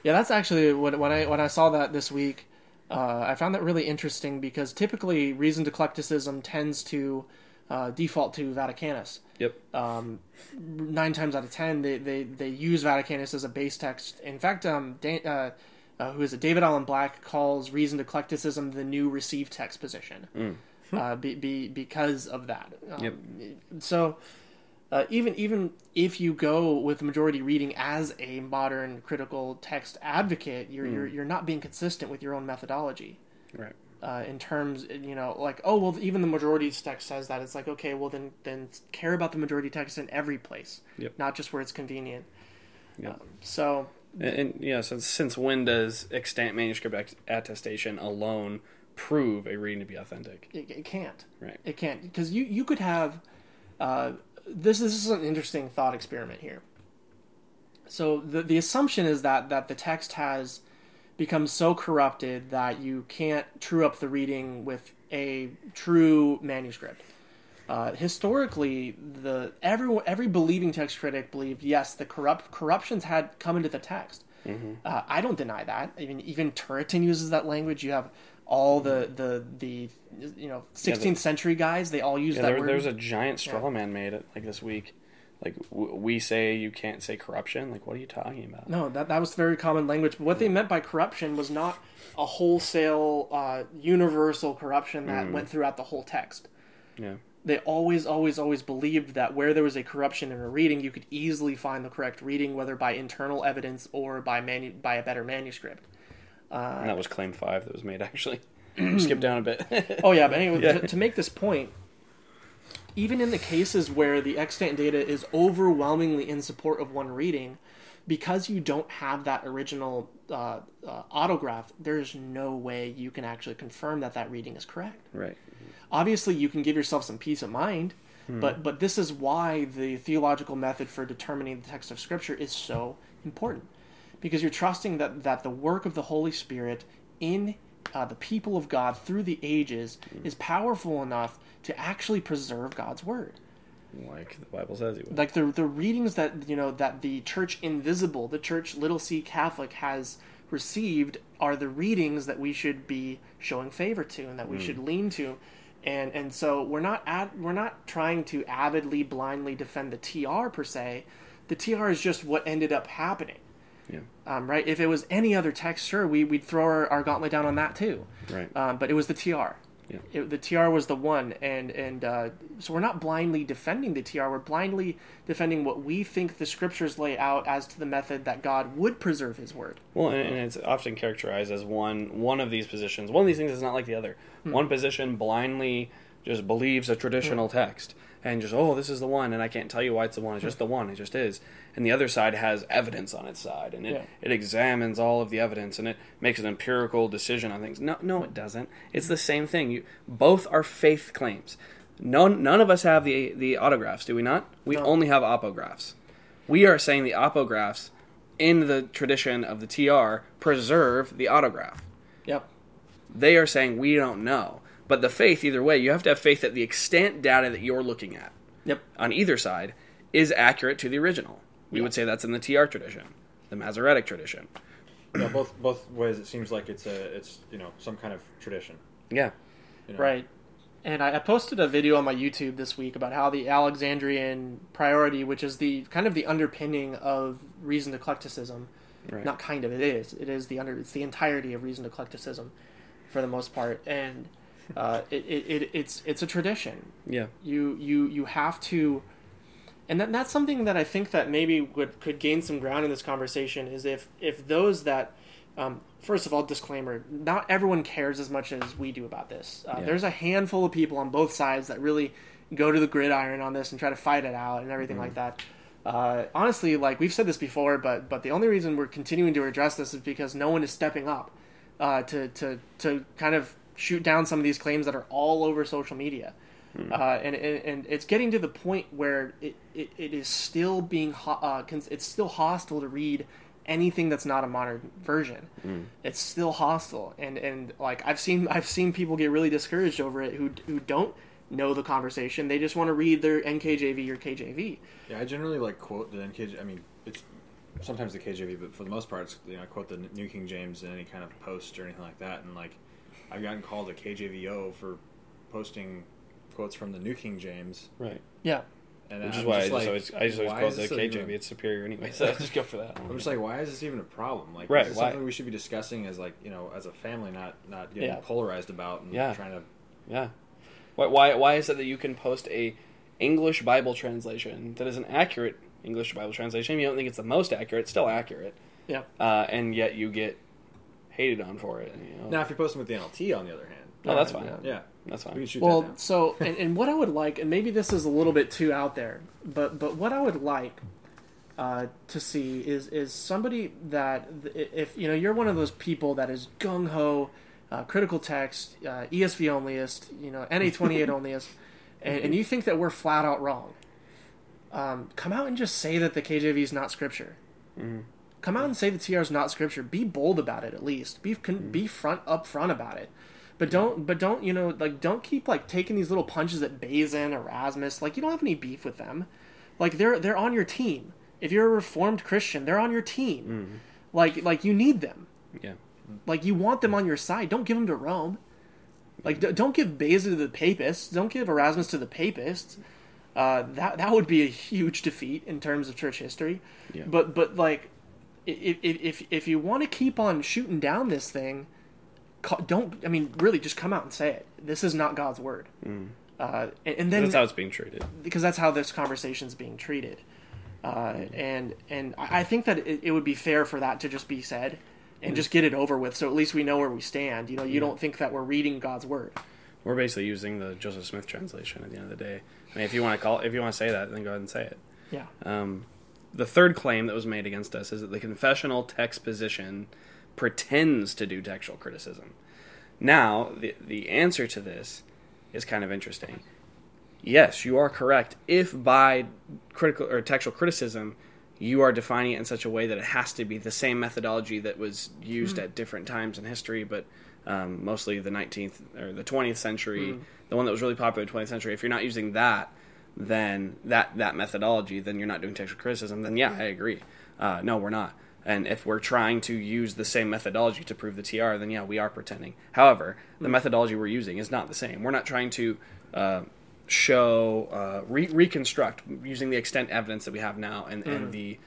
yeah. That's actually when when I when I saw that this week, uh, I found that really interesting because typically reasoned eclecticism tends to uh, default to Vaticanus. Yep. Um, nine times out of ten, they, they, they use Vaticanus as a base text. In fact, um, uh, uh, who is it? David Alan Black calls reasoned eclecticism the new received text position, uh, be, be, because of that. Um, Yep. So. Uh, even even if you go with majority reading as a modern critical text advocate, you're you're, you're not being consistent with your own methodology Right. uh, in terms, you know, like oh well, even the majority text says that. It's like okay, well then then care about the majority text in every place, Yep. not just where it's convenient. Yep. Um, so And, and yeah, so since when does extant manuscript attestation alone prove a reading to be authentic? it, it can't. Right. It can't because you you could have uh, this. This is an interesting thought experiment here. So the the assumption is that that the text has become so corrupted that you can't true up the reading with a true manuscript. Uh, historically, the every every believing text critic believed yes, the corrupt corruptions had come into the text. Uh, I don't deny that. I mean, even Turretin uses that language. You have all the the the you know 16th century guys. They all use Yeah, that there, word. there was a giant straw man made it like this week. Like w- we say you can't say corruption. Like what are you talking about? No, that that was very common language. But what they meant by corruption was not a wholesale, uh, universal corruption that went throughout the whole text. Yeah. They always, always, always believed that where there was a corruption in a reading, you could easily find the correct reading, whether by internal evidence or by manu- by a better manuscript. And that was claim five that was made actually. Skip down a bit. Oh yeah, but anyway, Yeah. to, to make this point, even in the cases where the extant data is overwhelmingly in support of one reading, because you don't have that original uh, uh, autograph, there's no way you can actually confirm that that reading is correct. right. Obviously, you can give yourself some peace of mind, but but this is why the theological method for determining the text of Scripture is so important, because you're trusting that that the work of the Holy Spirit in uh, the people of God through the ages is powerful enough to actually preserve God's word. Like the Bible says he would. Like the the readings that you know that the Church Invisible, the Church Little C Catholic has received are the readings that we should be showing favor to and that we should lean to. And and so we're not at, we're not trying to avidly blindly defend the TR per se. The TR is just what ended up happening. Yeah. Um, right? If it was any other text, sure, we, we'd throw our, our gauntlet down on that too. Right. Um, but it was the TR. Yeah. It, the TR was the one, and and uh, so we're not blindly defending the TR. We're blindly defending what we think the scriptures lay out as to the method that God would preserve His word. Well, and, and it's often characterized as one one of these positions. One of these things is not like the other. One position blindly just believes a traditional text, and just oh this is the one and I can't tell you why it's the one it's just the one it just is and the other side has evidence on its side and it, Yeah. it examines all of the evidence and it makes an empirical decision on things no no it doesn't it's the same thing you both are faith claims none none of us have the the autographs do we not we No. only have apographs we are saying the apographs in the tradition of the TR preserve the autograph Yep. they are saying we don't know. But the faith, either way, you have to have faith that the extant data that you're looking at Yep. on either side is accurate to the original. We would say that's in the TR tradition, the Masoretic tradition. Yeah, both both ways. It seems like it's a it's you know some kind of tradition. Yeah, You know? Right. And I, I posted a video on my YouTube this week about how the Alexandrian priority, which is the kind of the underpinning of reasoned eclecticism, right. not kind of, it is. It is the under. It's the entirety of reasoned eclecticism, for the most part, and uh, it, it, it it's it's a tradition. yeah, You you you have to, and that, that's something that I think that maybe would could gain some ground in this conversation is if if those that um, first of all, disclaimer: not everyone cares as much as we do about this. Uh, Yeah. There's a handful of people on both sides that really go to the gridiron on this and try to fight it out and everything like that. Uh, honestly, like we've said this before, but but the only reason we're continuing to address this is because no one is stepping up uh, to to to kind of shoot down some of these claims that are all over social media. Uh, and, and and it's getting to the point where it, it, it is still being ho- uh, cons- it's still hostile to read anything that's not a modern version. It's still hostile, and and like I've seen I've seen people get really discouraged over it who who don't know the conversation. They just want to read their NKJV or KJV. Yeah, I generally like quote the NKJ. I mean, it's sometimes the KJV, but for the most part, it's, you know, I quote the New King James in any kind of post or anything like that. And like, I've gotten called a KJVO for posting quotes from the New King James, right. Yeah, and Which is I'm why I just just like, always I just always why call it the this KJV. even- It's superior anyway, so I just go for that. I'm just like, why is this even a problem? Like, Right, is this why? something we should be discussing as like you know as a family, not not getting Yeah. polarized about and Yeah. trying to. Yeah. Why, why, why is it that you can post a English Bible translation that is an accurate English Bible translation? You don't think it's the most accurate, it's still accurate, yeah, uh, and yet you get hated on for it. You know? Now, if you're posting with the NLT, on the other hand, no, that's fine. yeah. yeah, That's we fine. can shoot well, that down. so and, and what I would like, and maybe this is a little bit too out there, but but what I would like uh, to see is is somebody that if you know you're one of those people that is gung ho, uh, critical text, uh, ESV onlyist, you know NA twenty eight onlyist, and, and you think that we're flat out wrong. Um, come out and just say that the KJV is not scripture. Come out and say the TR is not scripture. Be bold about it at least. Be con- be front up front about it. But don't but don't you know like don't keep like taking these little punches at Beza and Erasmus. Like you don't have any beef with them. Like they're they're on your team. If you're a reformed Christian, they're on your team. Like like you need them. Yeah. Like you want them on your side. Don't give them to Rome. Like d- don't give Beza to the papists. Don't give Erasmus to the papists. Uh, that that would be a huge defeat in terms of church history. Yeah. But but like, if if if, if you want to keep on shooting down this thing, don't. I mean, really, just come out and say it. This is not God's word. Uh, and, and then That's how it's being treated. because that's how this conversation is being treated. Uh, and and I think that it, it would be fair for that to just be said and just get it over with, so at least we know where we stand. You know, you don't think that we're reading God's word. We're basically using the Joseph Smith translation at the end of the day. I mean, if you want to call, if you want to say that, then go ahead and say it. Yeah. Um, the third claim that was made against us is that the confessional text position pretends to do textual criticism. Now, the the answer to this is kind of interesting. Yes, you are correct. If by critical or textual criticism you are defining it in such a way that it has to be the same methodology that was used at different times in history, but um, mostly the 19th or the 20th century, the one that was really popular in the 20th century. If you're not using that, then that that methodology, then you're not doing textual criticism. Then yeah, I agree. Uh, no, we're not. And if we're trying to use the same methodology to prove the TR, then yeah, we are pretending. However, the methodology we're using is not the same. We're not trying to uh, show, uh, re- reconstruct using the extant evidence that we have now and, and the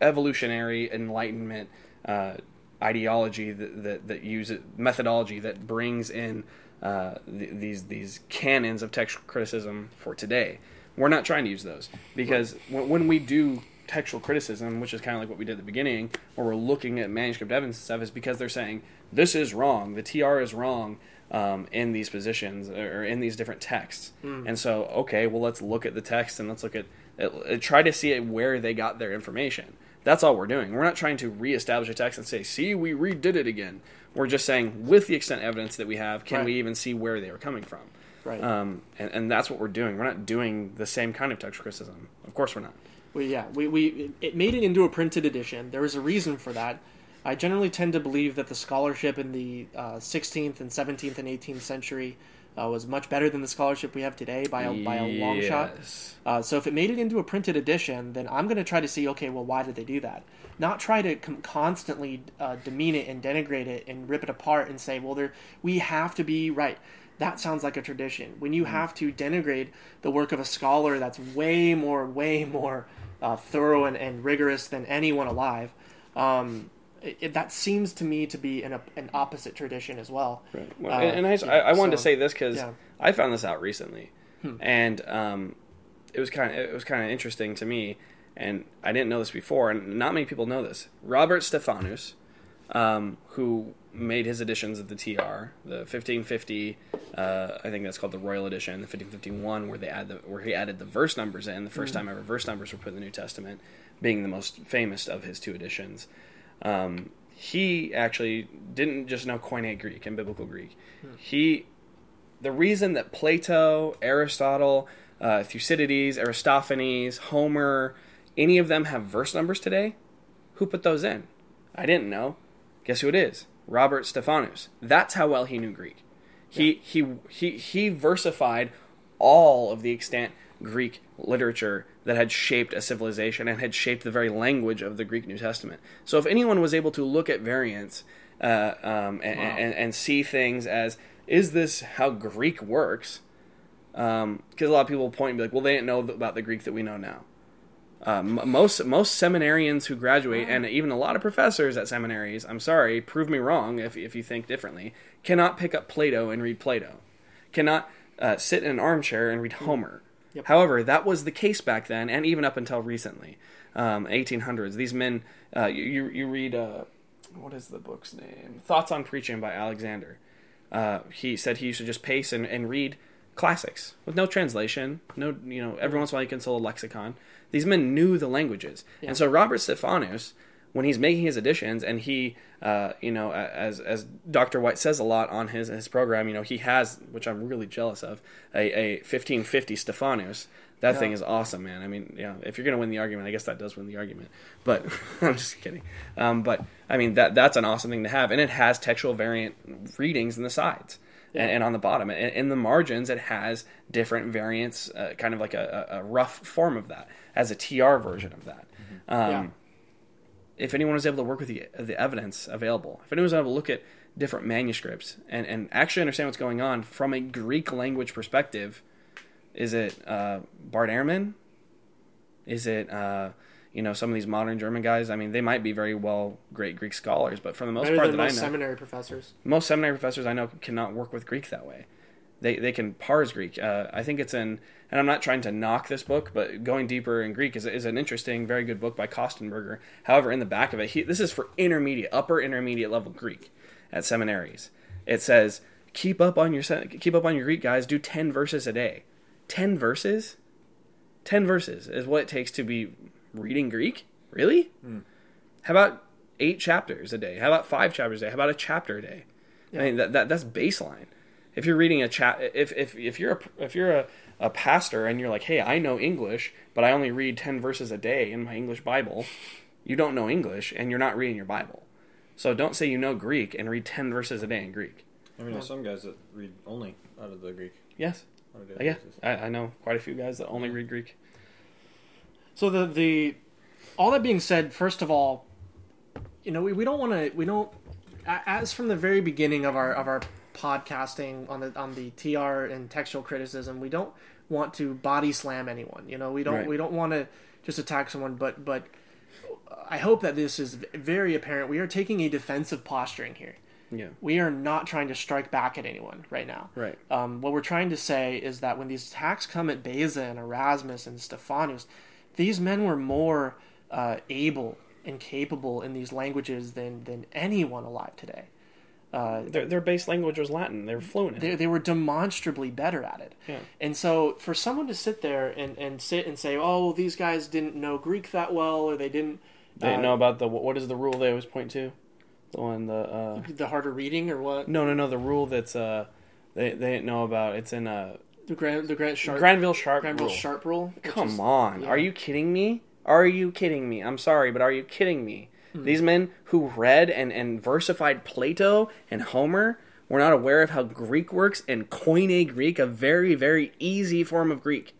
evolutionary enlightenment uh, ideology that, that, that uses methodology that brings in uh, th- these these canons of textual criticism for today. We're not trying to use those because when, when we do textual criticism, which is kind of like what we did at the beginning, where we're looking at manuscript evidence and stuff, is because they're saying this is wrong, the TR is wrong um, in these positions or in these different texts. And so, okay, well, let's look at the text and let's look at, uh, try to see where they got their information. That's all we're doing. We're not trying to reestablish a text and say, see, we redid it again. We're just saying, with the extant evidence that we have, can Right. we even see where they were coming from? Right. Um, and, and that's what we're doing. We're not doing the same kind of textual criticism. Of course, we're not. We, yeah, we, we it made it into a printed edition. There was a reason for that. I generally tend to believe that the scholarship in the uh, 16th and 17th and 18th century uh, was much better than the scholarship we have today by a, by a long shot. Uh, so if it made it into a printed edition, then I'm going to try to see, okay, well, why did they do that? Not try to com- constantly uh, demean it and denigrate it and rip it apart and say, well, there we have to be right. That sounds like a tradition. When you have to denigrate the work of a scholar that's way more, way more uh, thorough and, and rigorous than anyone alive, um, it, that seems to me to be an, an opposite tradition as well. Right. Well, Uh, and I, yeah, I, I wanted to say this because yeah. I found this out recently, Hmm. and um, it was kind of it was kind of interesting to me, and I didn't know this before, and not many people know this. Robert Stephanus, um, who made his editions of the TR, the 1550, uh, I think that's called the Royal Edition, the 1551, where they add the where he added the verse numbers in, the 1st time ever verse numbers were put in the New Testament, being the most famous of his two editions. Um, he actually didn't just know Koine Greek and Biblical Greek. He, the reason that Plato, Aristotle, uh, Thucydides, Aristophanes, Homer, any of them have verse numbers today, who put those in? I didn't know. Guess who it is? Robert Stephanus. That's how well he knew Greek. He he he he versified all of the extant Greek literature that had shaped a civilization and had shaped the very language of the Greek New Testament. So if anyone was able to look at variants uh, um, and, and, and see things as is this how Greek works? Because a lot of people point and be like, well, they didn't know about the Greek that we know now. Uh, m- most most seminarians who graduate, and even a lot of professors at seminaries, I'm sorry, prove me wrong if if you think differently, cannot pick up Plato and read Plato, cannot uh, sit in an armchair and read Homer. Yep. However, that was the case back then, and even up until recently, um, 1800s. These men, uh, you you, you read uh, what is the book's name? Thoughts on Preaching by Alexander. Uh, he said he used to just pace and, and read classics with no translation. No, you know, every once in a while he consult a lexicon. These men knew the languages, and so Robert Stephanus, when he's making his editions, and he, uh, you know, as as Dr. White says a lot on his his program, you know, he has, which I'm really jealous of, a, a 1550 Stephanus. That thing is awesome, man. I mean, yeah, if you're gonna win the argument, I guess that does win the argument. But I'm just kidding. Um, but I mean, that that's an awesome thing to have, and it has textual variant readings in the sides and, and on the bottom, and in the margins, it has different variants, uh, kind of like a, a rough form of that, as a TR version of that. Um, Yeah. If anyone was able to work with the the evidence available, if anyone was able to look at different manuscripts and, and actually understand what's going on from a Greek language perspective, is it uh, Bart Ehrman? Is it uh, you know some of these modern German guys? I mean, they might be very well great Greek scholars, but for the most Better part that I know, seminary professors. most seminary professors I know cannot work with Greek that way. They they can parse Greek. Uh, I think it's in, and I'm not trying to knock this book, but going deeper in Greek is, is an interesting, very good book by Kostenberger. However, in the back of it, he, this is for intermediate, upper intermediate level Greek at seminaries. It says keep up on your keep up on your Greek, guys. Do ten verses a day. Ten verses. Ten verses is what it takes to be reading Greek. Really? How about eight chapters a day? How about five chapters a day? How about a chapter a day? I mean that, that that's baseline. If you're reading a chat, if if if you're a if you're a, a pastor and you're like, hey, I know English, but I only read ten verses a day in my English Bible, you don't know English and you're not reading your Bible. So don't say you know Greek and read ten verses a day in Greek. I mean, there's some guys that read only out of the Greek. Yes, on a daily yeah. I, I know quite a few guys that only mm-hmm. read Greek. So the the all that being said, first of all, you know we, we don't want to we don't as from the very beginning of our of our podcasting on the on the TR and textual criticism, we don't want to body slam anyone. You know, we don't Right. we don't want to just attack someone, but but I hope that this is very apparent. We are taking a defensive posturing here. Yeah, We are not trying to strike back at anyone right now. right. Um, what we're trying to say is that when these attacks come at Beza and Erasmus and Stephanus, these men were more uh, able and capable in these languages than than anyone alive today. Uh, Their, their base language was Latin. They were fluent in they, it. they were demonstrably better at it. Yeah. And so for someone to sit there and, and sit and say, oh, well, these guys didn't know Greek that well, or they didn't, They didn't uh, know about the what is the rule they always point to? The one the uh, the harder reading or what? no no no the rule that's uh they they didn't know about. It's in uh The Grand, the Grand Sharp, Granville Sharp Granville rule. Sharp rule. Come is- on. yeah. Are you kidding me? Are you kidding me? I'm sorry, but are you kidding me? Hmm. These men who read and, and versified Plato and Homer were not aware of how Greek works and Koine Greek, a very, very easy form of Greek.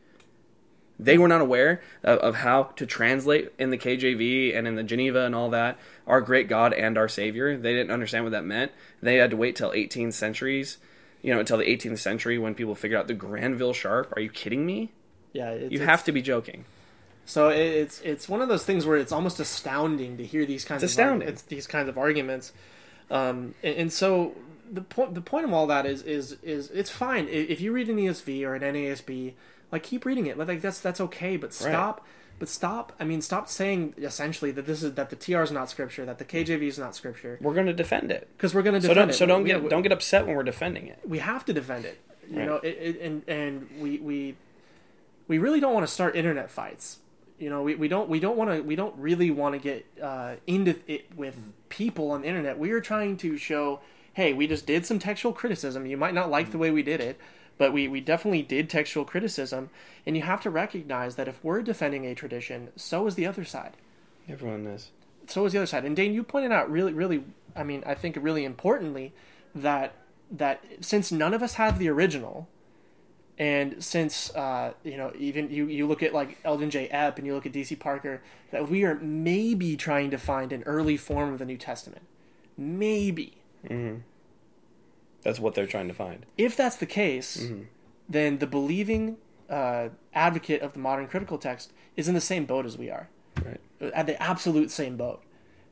They were not aware of, of how to translate in the KJV and in the Geneva and all that our great God and our Savior. They didn't understand what that meant. They had to wait till 18 centuries, you know, until the 18th century when people figured out the Granville Sharp. Are you kidding me? Yeah, it's, You it's- have to be joking. So it's it's one of those things where it's almost astounding to hear these kinds It's of argu- astounding. it's these kinds of arguments, um, and, and so the point the point of all that is is is it's fine if you read an ESV or an NASB, like keep reading it, like that's that's okay, but stop. But stop! I mean, stop saying essentially that this is that the TR is not scripture, that the KJV is not scripture, We're going to defend it. because we're going to So defend don't it. so don't We- get we- don't get upset when we're defending it. we have to defend it. You Right. know, it, it, and and we we we really don't want to start internet fights. You know, we, we don't we don't want to we don't really want to get uh, into it with people on the internet. We are trying to show, hey, we just did some textual criticism. You might not like the way we did it, but we, we definitely did textual criticism. And you have to recognize that if we're defending a tradition, so is the other side Everyone is. so is the other side. And Dane, you pointed out really, really, I mean, I think really importantly that that since none of us have the original, and since uh, you know, even you you look at like Eldon J. Epp and you look at D.C. Parker, that we are maybe trying to find an early form of the New Testament, maybe. That's what they're trying to find. If that's the case, then the believing uh, advocate of the modern critical text is in the same boat as we are. Right. at the absolute same boat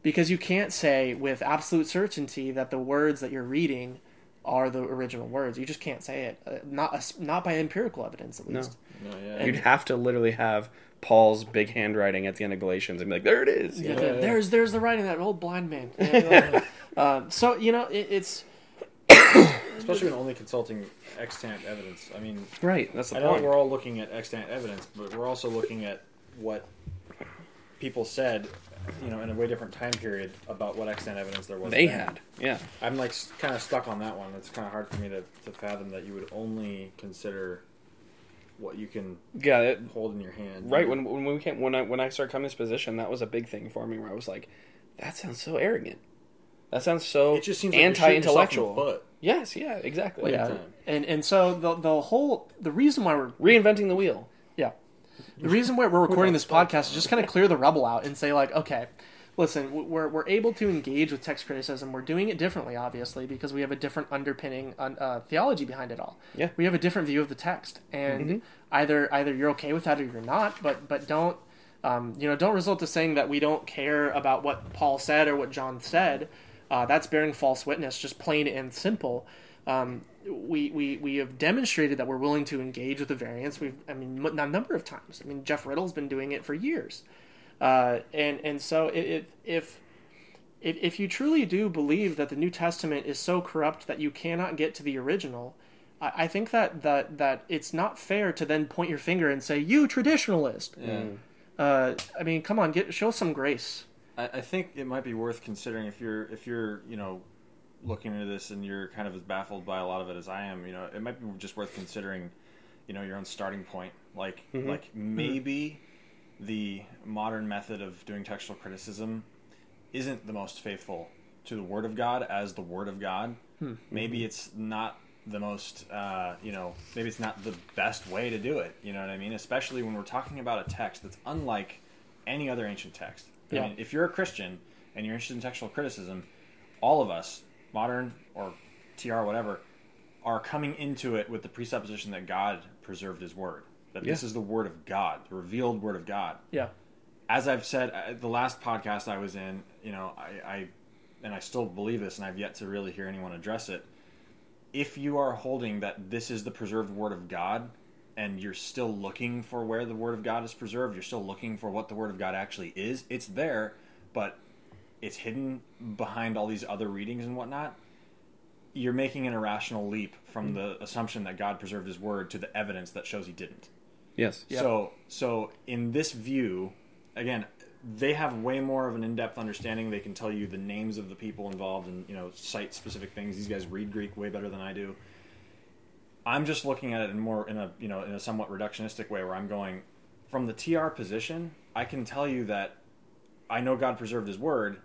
because you can't say with absolute certainty that the words that you're reading are the original words you just can't say it uh, not not by empirical evidence at least No, yeah. You'd have to literally have Paul's big handwriting at the end of Galatians and be like, "There it is." Yeah, Yeah, yeah. there's there's the writing of that old blind man Yeah, um, so you know it, it's Especially when only consulting extant evidence. I mean, Right. That's the I know point. we're all looking at extant evidence, but we're also looking at what people said, you know, in a way different time period about what extant evidence there was. They then. had. Yeah. I'm like kind of stuck on that one. It's kind of hard for me to, to fathom that you would only consider what you can Yeah. It, hold in your hand. right. When when we came when I when I started coming to this position, that was a big thing for me. Where I was like, "That sounds so arrogant. That sounds so it just seems like you're shooting yourself in the anti-intellectual." foot. Yes. Yeah. Exactly. yeah and and so the the whole the reason why we're Reinventing the wheel. The reason why we're recording this podcast is just kind of clear the rubble out and say, like, okay, listen, we're, we're able to engage with text criticism. We're doing it differently, obviously, because we have a different underpinning uh, theology behind it all. Yeah. We have a different view of the text. And either either you're okay with that or you're not, but but don't. Um, you know, don't result to saying that we don't care about what Paul said or what John said. Uh, that's bearing false witness, just plain and simple. Um, we, we we have demonstrated that we're willing to engage with the variants. We've, I mean, m- a number of times. I mean, Jeff Riddle's been doing it for years, uh, and and so it, it, if if if you truly do believe that the New Testament is so corrupt that you cannot get to the original, I, I think that that that it's not fair to then point your finger and say you traditionalist. Yeah. Uh, I mean, come on, get show some grace. I, I think it might be worth considering if you're if you're you know looking into this and you're kind of as baffled by a lot of it as I am. You know, it might be just worth considering. You know, your own starting point. Like mm-hmm. like mm-hmm. maybe the modern method of doing textual criticism isn't the most faithful to the Word of God as the Word of God. Hmm. Maybe mm-hmm. it's not the most, uh, you know, maybe it's not the best way to do it. You know what I mean? Especially when we're talking about a text that's unlike any other ancient text. I Yeah. mean, if you're a Christian and you're interested in textual criticism, all of us, modern or TR, whatever, are coming into it with the presupposition that God preserved His Word. That this is the Word of God, the revealed Word of God Yeah, as I've said, uh, the last podcast I was in, you know, I, I and I still believe this, and I've yet to really hear anyone address it. If you are holding that this is the preserved word of God, and you're still looking for where the Word of God is preserved, you're still looking for what the Word of God actually is. It's there, but it's hidden behind all these other readings and whatnot. You're making an irrational leap from mm. the assumption that God preserved His Word to the evidence that shows He didn't. Yes. Yep. So, so in this view, again, they have way more of an in-depth understanding. They can tell you the names of the people involved and you know cite specific things. These guys read Greek way better than I do. I'm just looking at it in more in a you know in a somewhat reductionistic way, where I'm going from the TR position. I can tell you that I know God preserved His Word,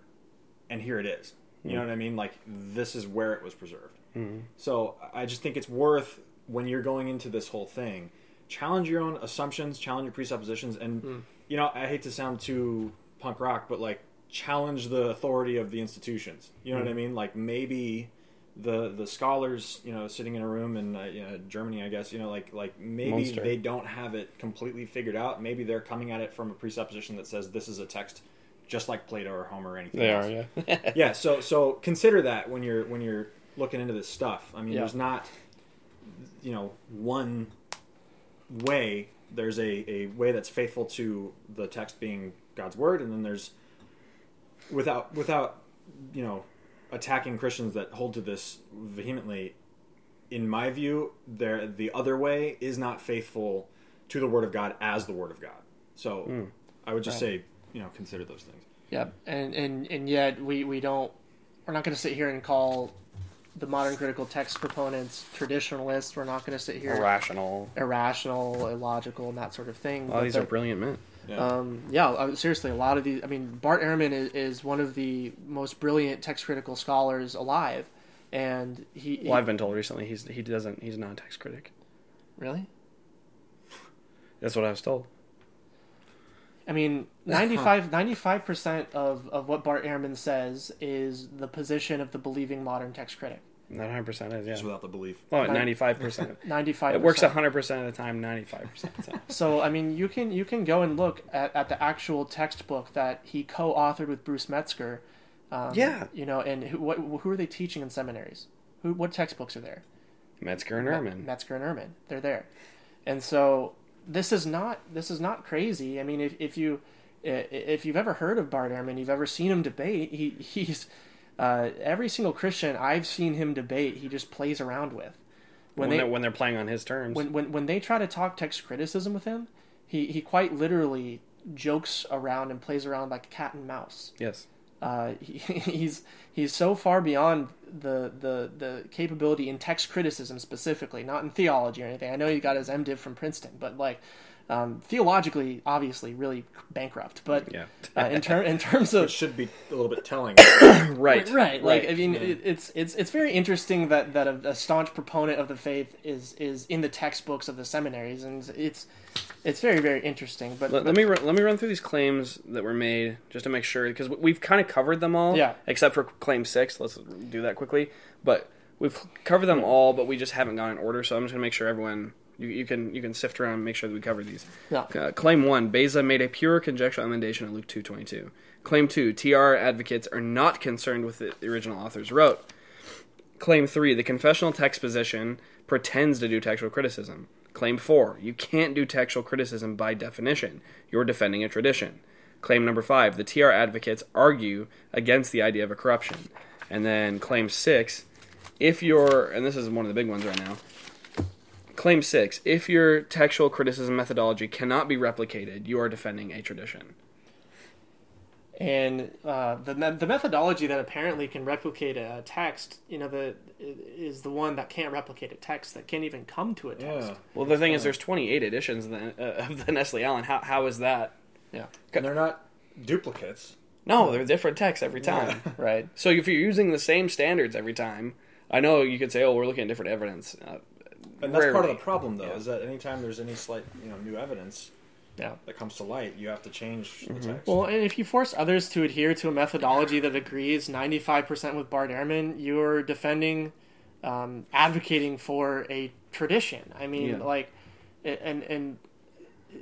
and here it is. You hmm. know what I mean? Like this is where it was preserved. Hmm. So I just think it's worth when you're going into this whole thing, challenge your own assumptions, challenge your presuppositions, and hmm. you know I hate to sound too punk rock, but like challenge the authority of the institutions. You know what I mean? Like maybe the the scholars, you know, sitting in a room in uh, you know, Germany, I guess, you know, like like maybe Munster. they don't have it completely figured out. Maybe they're coming at it from a presupposition that says this is a text just like Plato or Homer or anything. They else are, yeah. yeah so so consider that when you're when you're looking into this stuff i mean Yeah. there's not you know one way there's a, a way that's faithful to the text being god's word and then there's without without you know attacking christians that hold to this vehemently in my view there the other way is not faithful to the word of god as the word of god so hmm. i would just Right. say you know consider those things Yep, and and and yet we we don't. We're not going to sit here and call the modern critical text proponents traditionalists. We're not going to sit here Irrational. irrational, illogical, and that sort of thing. A lot But these are brilliant men. yeah Um, yeah, uh, seriously, a lot of these. I mean, Bart Ehrman is, is one of the most brilliant text critical scholars alive, and he. Well, I've been told recently he's he doesn't he's not a text critic. really. That's what I was told. I mean, 95 percent of of what Bart Ehrman says is the position of the believing modern text critic. Not 100 percent is just yeah. without the belief Well, 95 percent. Ninety five. It works 100 percent of the time. 95 percent. So I mean, you can you can go and look at, at the actual textbook that he co-authored with Bruce Metzger. Um, Yeah. You know, and who what who are they teaching in seminaries? Who what textbooks are there? Metzger and Ehrman. Metzger and Ehrman. They're there, and so this is not this is not crazy. I mean, if if you if you've ever heard of Bart Ehrman, you've ever seen him debate. He he's uh, every single Christian I've seen him debate. He just plays around with. when, they they're, when they're playing on his terms. when when when they try to talk text criticism with him, he he quite literally jokes around and plays around like cat and mouse. yes. Uh, he, he's he's so far beyond the, the the capability in text criticism specifically, not in theology or anything. I know he got his MDiv from Princeton, but like um, theologically, obviously, really bankrupt. But Yeah. uh, in term in terms of which should be a little bit telling. Right. right like i mean yeah. it, it's it's it's very interesting that that a, a staunch proponent of the faith is is in the textbooks of the seminaries and it's it's very very interesting but, Let, but let me run, let me run through these claims that were made just to make sure because we've kind of covered them all. Yeah. Except for claim six. Let's do that quickly. But we've covered them all, but we just haven't gone in order. So I'm just gonna make sure everyone you, you can you can sift around and make sure that we cover these. Yeah. Uh, claim one: Beza made a pure conjectural emendation of Luke two twenty two. Claim two: TR advocates are not concerned with what the original authors wrote. Claim three: The confessional text position pretends to do textual criticism. Claim four: You can't do textual criticism by definition. You're defending a tradition. Claim number five: The TR advocates argue against the idea of a corruption. And then claim six: If you're, and this is one of the big ones right now. Claim six: If your textual criticism methodology cannot be replicated, you are defending a tradition. and uh, the the methodology that apparently can replicate a text you know the is the one that can't replicate a text that can't even come to a text yeah, Well, the thing is, there's 28 editions of the, uh, of the Nestle-Aland. How how is that? yeah and they're not duplicates. No, they're different texts every time. right So if you're using the same standards every time, I know you could say, "Oh, we're looking at different evidence." Uh, And that's part of the problem, though, Yeah. is that anytime there's any slight, you know, new evidence yeah that comes to light, you have to change the text. Well, and if you force others to adhere to a methodology that agrees 95% with Bart Ehrman, you're defending, um, advocating for a tradition. I mean, Yeah. like, and and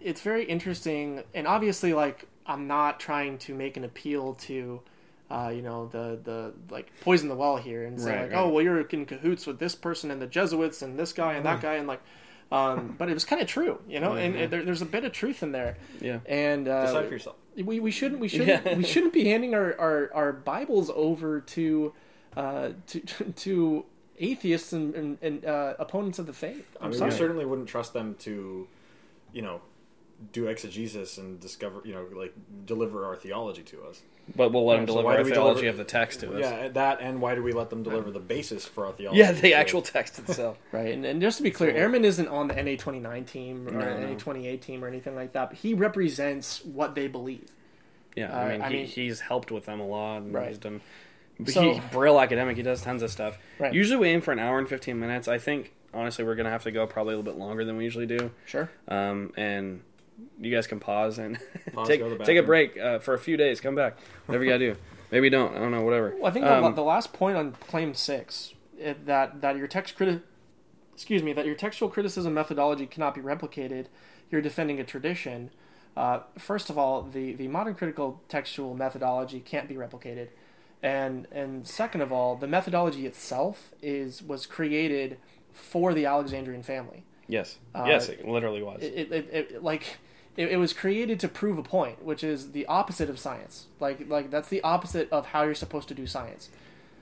it's very interesting. And obviously, like, I'm not trying to make an appeal to, uh, you know, the the like poison the well here and say Right, like, right. oh, well, you're in cahoots with this person and the Jesuits and this guy and that guy and like. Um, but it was kind of true, you know, and, Mm-hmm. and there, there's a bit of truth in there. Yeah. And uh, Decide for yourself. we, we shouldn't we shouldn't Yeah. we shouldn't be handing our, our, our Bibles over to uh, to to atheists and, and, and uh, opponents of the faith. I I'm mean, sorry. we certainly wouldn't trust them to, you know, do exegesis and discover, you know, like deliver our theology to us. But we'll let them deliver why our theology deliver- of the text to us. Yeah, that and why do we let them deliver the basis for our theology? Yeah, the actual text itself. Right, and, and just to be clear, Ehrman isn't on the NA29 team or No, no. NA28 team or anything like that. But he represents what they believe. Yeah, Uh, I mean, I he, mean- he's helped with them a lot. And Right. He's done. So- he, Brill academic. He does tons of stuff. Right. Usually we aim for an hour and fifteen minutes. I think honestly we're gonna have to go probably a little bit longer than we usually do. Sure. Um, and you guys can pause and Pause, take go to the take a break uh, for a few days. Come back. Whatever you gotta do. Maybe don't. I don't know. Whatever. Well, I think the, Um, the last point on claim six it, that that your text criti- excuse me that your textual criticism methodology cannot be replicated. You're defending a tradition. Uh, first of all, the, the modern critical textual methodology can't be replicated, and and second of all, the methodology itself is was created for the Alexandrian family. yes. uh, yes. It literally was. it, it, it, it like it, it was created to prove a point, which is the opposite of science. Like like that's the opposite of how you're supposed to do science.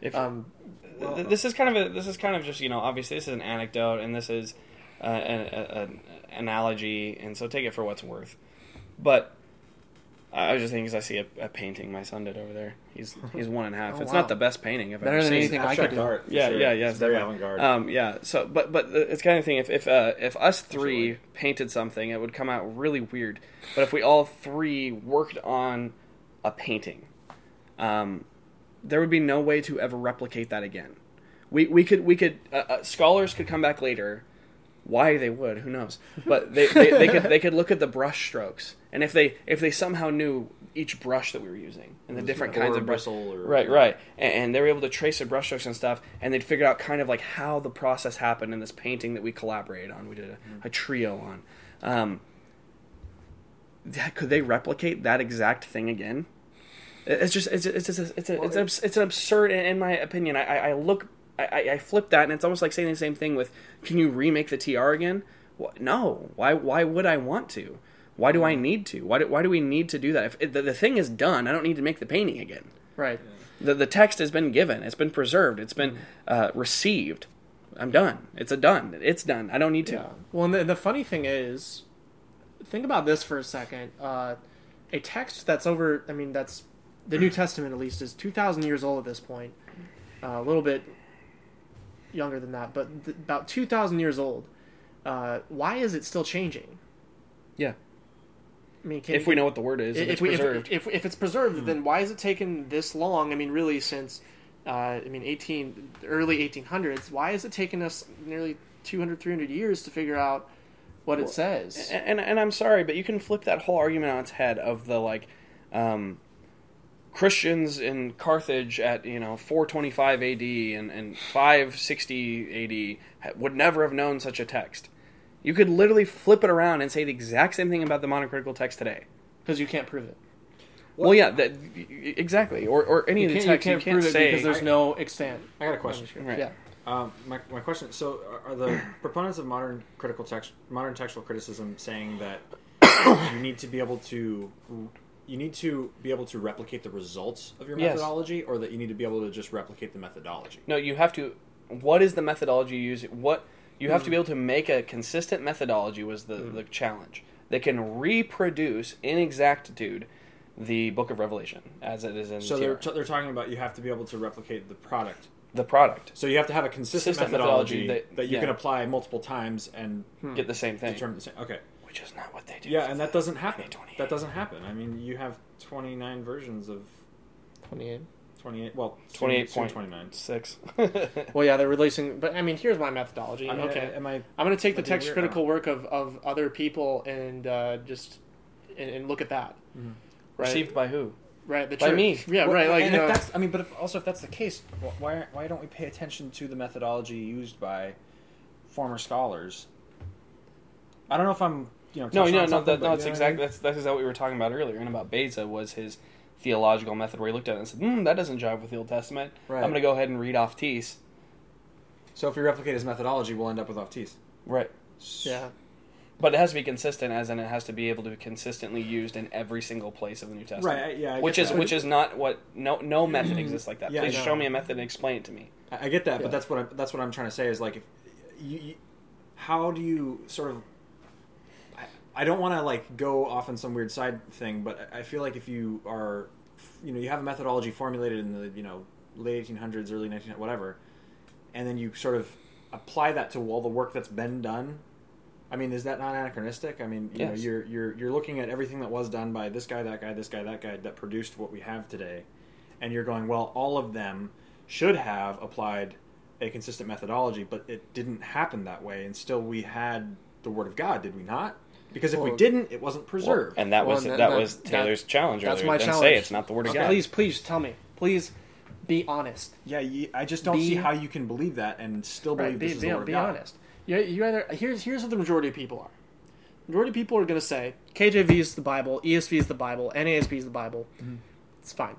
if Um, Th- this is kind of a this is kind of just you know obviously this is an anecdote and this is uh, an, an analogy and so take it for what's worth but I was just thinking because I see a, a painting my son did over there he's he's one and a half Oh, it's wow. not the best painting I've Better ever than seen anything I could do. art. yeah sure. yeah yeah It's very definitely. avant-garde. um yeah so but but it's kind of thing if if uh, if us three painted something it would come out really weird but if we all three worked on a painting um there would be no way to ever replicate that again. We we could we could uh, uh, scholars could come back later. Why they would, who knows? But they, they, they could they could look at the brush strokes, and if they if they somehow knew each brush that we were using and the different kinds of brush, bristle or right right, and, and they were able to trace the brush strokes and stuff, and they'd figure out kind of like how the process happened in this painting that we collaborated on. We did a, a trio on. Um, that- could they replicate that exact thing again? It's just it's it's it's a, it's, a, it's, an, it's an absurd in in my opinion. I, I, look I- I flip that and it's almost like saying the same thing with can you remake the TR again? No. Why why would I want to? Why do I need to? Why do, why do we need to do that? If it, the, the thing is done, I don't need to make the painting again. right. The the text has been given. It's been preserved. It's been uh, received. I'm done. It's a done. It's done. I don't need to. Yeah. Well, and the, the funny thing is, think about this for a second. Uh, a text that's over, I mean, that's the New Testament at least is 2,000 years old at this point. Uh, a little bit younger than that, but th- about 2,000 years old. Uh, why is it still changing? Yeah. I mean, can, If we know what the word is, if, if, it's we, if, preserved. if, if it's preserved, then why has it taken this long? I mean, really, since uh, I mean, eighteen early eighteen hundreds. Why has it taken us nearly 200, 300 years to figure out what it says? and, and and I'm sorry, but you can flip that whole argument on its head of the like um, Christians in Carthage at you know 425 AD and, and 560 AD ha- would never have known such a text. You could literally flip it around and say the exact same thing about the modern critical text today. Because you can't prove it. Well, yeah, that, exactly. Or, or any of the can't, you text you can't, can't prove it say. because there's no extant. I got a question. Right. Yeah. Um, my, my question. Is so, are- are the proponents of modern critical text, modern textual criticism, saying that you need to be able to, you need to be able to replicate the results of your Yes. methodology, or that you need to be able to just replicate the methodology? No, you have to. What is the methodology you use? What you have to hmm. be able to make a consistent methodology was the, hmm. the challenge that can reproduce in exactitude the Book of Revelation as it is in So TR. they're, t- they're talking about you have to be able to replicate the product. the product. So you have to have a consistent, Consistent methodology, methodology that, that- you can apply multiple times and hmm. Get the same thing, determine the same. Okay. Which is not what they do. Yeah, and that doesn't happen. 2028. That doesn't happen. I mean, you have 29 versions of 28. 28. Well, soon- 28 soon point 29. six. Well, yeah, they're releasing. But I mean, here's my methodology. I mean, okay. am I? I'm going to take the text critical work of, of other people and uh, just and, and look at that. Right. Received by who? right. The by church. me. Yeah. Well, right. Like and you if know. that's, I mean, but if, also if that's the case, why why don't we pay attention to the methodology used by former scholars? I don't know if I'm, you know, No, no, no. something, That, but no, you it's know what I exactly mean? that's that's exactly what we were talking about earlier. And about Beza was his theological method, where he looked at it and said, "Hmm, that doesn't jive with the Old Testament. Right. I'm going to go ahead and read aftis." So if we replicate his methodology, we'll end up with aftis. Right. Yeah. But it has to be consistent, as in it has to be able to be consistently used in every single place of the New Testament. Right, yeah, which is that. which is not what no no method exists like that. Yeah, Please show me a method and explain it to me. I I get that, Yeah. but that's what I'm, that's what I'm trying to say is like, if you, you, how do you sort of? I, don't want to like go off on some weird side thing, but I feel like if you are, you know, you have a methodology formulated in the you know late 1800s, early 1900s, whatever, and then you sort of apply that to all the work that's been done. I mean, is that not anachronistic? I mean, you know, Yes. you're you're you're looking at everything that was done by this guy, that guy, this guy, that guy that produced what we have today, and you're going, well, all of them should have applied a consistent methodology, but it didn't happen that way, and still we had the Word of God, did we not? Because if we Well- didn't, it wasn't preserved. and that Well, was and that, that- that- was Taylor's challenge That's earlier. my then challenge. say it's not the word of Okay. God. Please, please tell me. Please be honest. yeah, you, I just don't Be- see how you can believe that and still believe Right, this be, is be, the Word of be God. honest. You, you either here's here's what the majority of people are. Majority of people are going to say KJV is the Bible, ESV is the Bible, NASB is the Bible. Mm-hmm. It's fine.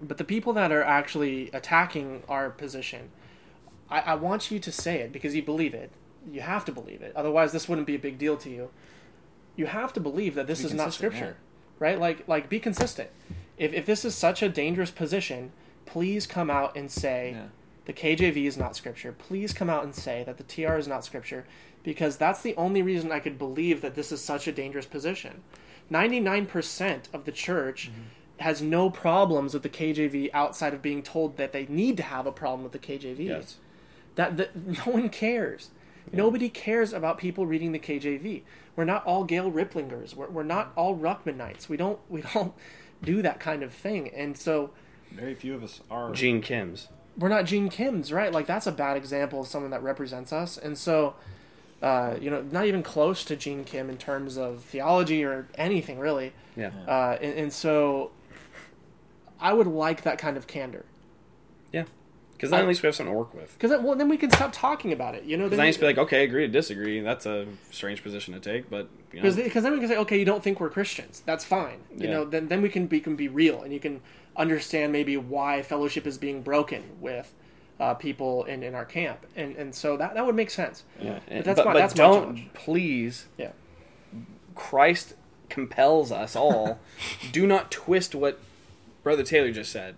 But the people that are actually attacking our position, I, I want you to say it because you believe it. You have to believe it. Otherwise, this wouldn't be a big deal to you. You have to believe that this Be is not scripture, right? Like like be consistent. If if this is such a dangerous position, please come out and say Yeah. the KJV is not scripture. Please come out and say that the TR is not scripture because that's the only reason I could believe that this is such a dangerous position. 99% of the church mm-hmm. has no problems with the KJV outside of being told that they need to have a problem with the KJV. Yes. That, that no one cares. Nobody cares about people reading the KJV. We're not all Gail Riplingers. We're, we're not all Ruckmanites. We don't we don't do that kind of thing. And so Very few of us are. Gene Kim's. we're not Gene Kim's, right? Like that's a bad example of someone that represents us. And so, uh, you know, not even close to Gene Kim in terms of theology or anything really. Yeah. Uh, and, and so, I would like that kind of candor Yeah. Because then at least we have something to work with. because well, then we can stop talking about it. You know, then then I used to be like, okay, agree to disagree. That's a strange position to take, but you know, Because because then we can say, okay, you don't think we're Christians. That's fine. You Yeah. know, then then we can be can be real, and you can understand maybe why fellowship is being broken with uh, people in, in our camp, and and so that that would make sense. yeah. But that's but, my but that's don't please. Yeah. Christ compels us all. do not twist what Brother Taylor just said.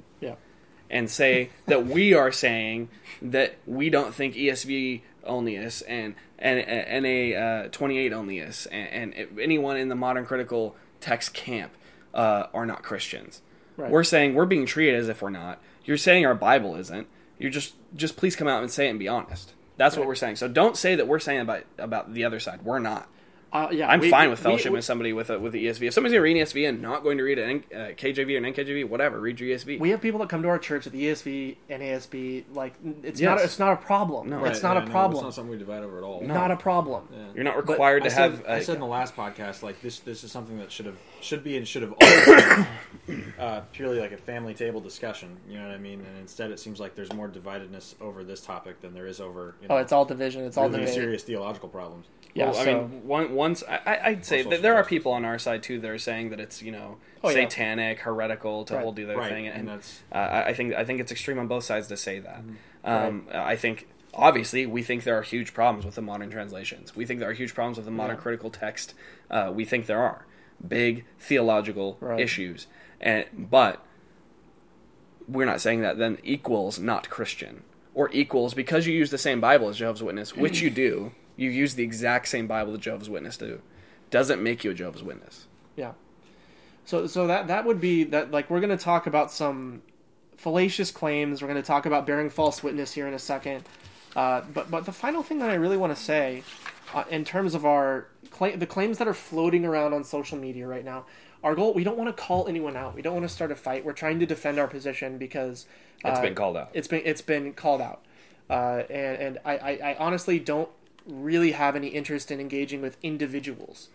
And say that we are saying that we don't think ESV onlyists and and and a uh, 28 onlyists and, and anyone in the modern critical text camp uh, are not Christians. Right. We're saying we're being treated as if we're not. You're saying our Bible isn't. You're just just please come out and say it and be honest. That's what we're saying. So don't say that we're saying about about the other side. We're not. Uh, yeah, I'm we- fine we- with fellowship we- with somebody with a, with the ESV. If somebody's going to read an ESV and not going to read an uh, KJV or an NKJV, whatever, read your ESV. We have people that come to our church at the ESV and ASB. Like it's Yes. not a, it's not a problem. No. it's Right, not yeah, a no, problem. it's not something we divide over at all. Not a problem. Yeah. You're not required I to said, have. I uh, said in the last podcast, like this, this is something that should have, should be, and should have always been uh, purely like a family table discussion. You know what I mean? And instead, it seems like there's more dividedness over this topic than there is over. You know, Oh, it's all division. It's all really debate. serious theological problems. Yeah, well, I mean, one, once I, I'd say that there are people on our side too that are saying that it's you know Oh, yeah. satanic, heretical to Right. hold the other Right, thing, and and, that's- uh, I think I think it's extreme on both sides to say that. Mm-hmm. Um, I think obviously we think there are huge problems with the modern translations. We think there are huge problems with the modern Yeah. critical text. Uh, we think there are big theological Right. issues, and but we're not saying that then equals not Christian or equals because you use the same Bible as Jehovah's Witness, which you do. You use the exact same Bible that Jehovah's Witness do. Doesn't make you a Jehovah's Witness. Yeah. So so that that would be that like we're going to talk about some fallacious claims. We're going to talk about bearing false witness here in a second. Uh, but but the final thing that I really want to say, uh, in terms of our claim, the claims that are floating around on social media right now, our goal we don't want to call anyone out. We don't want to start a fight. We're trying to defend our position because it's been called out. It's been it's been called out, uh, and and I, I, I honestly don't really have any interest in engaging with individuals.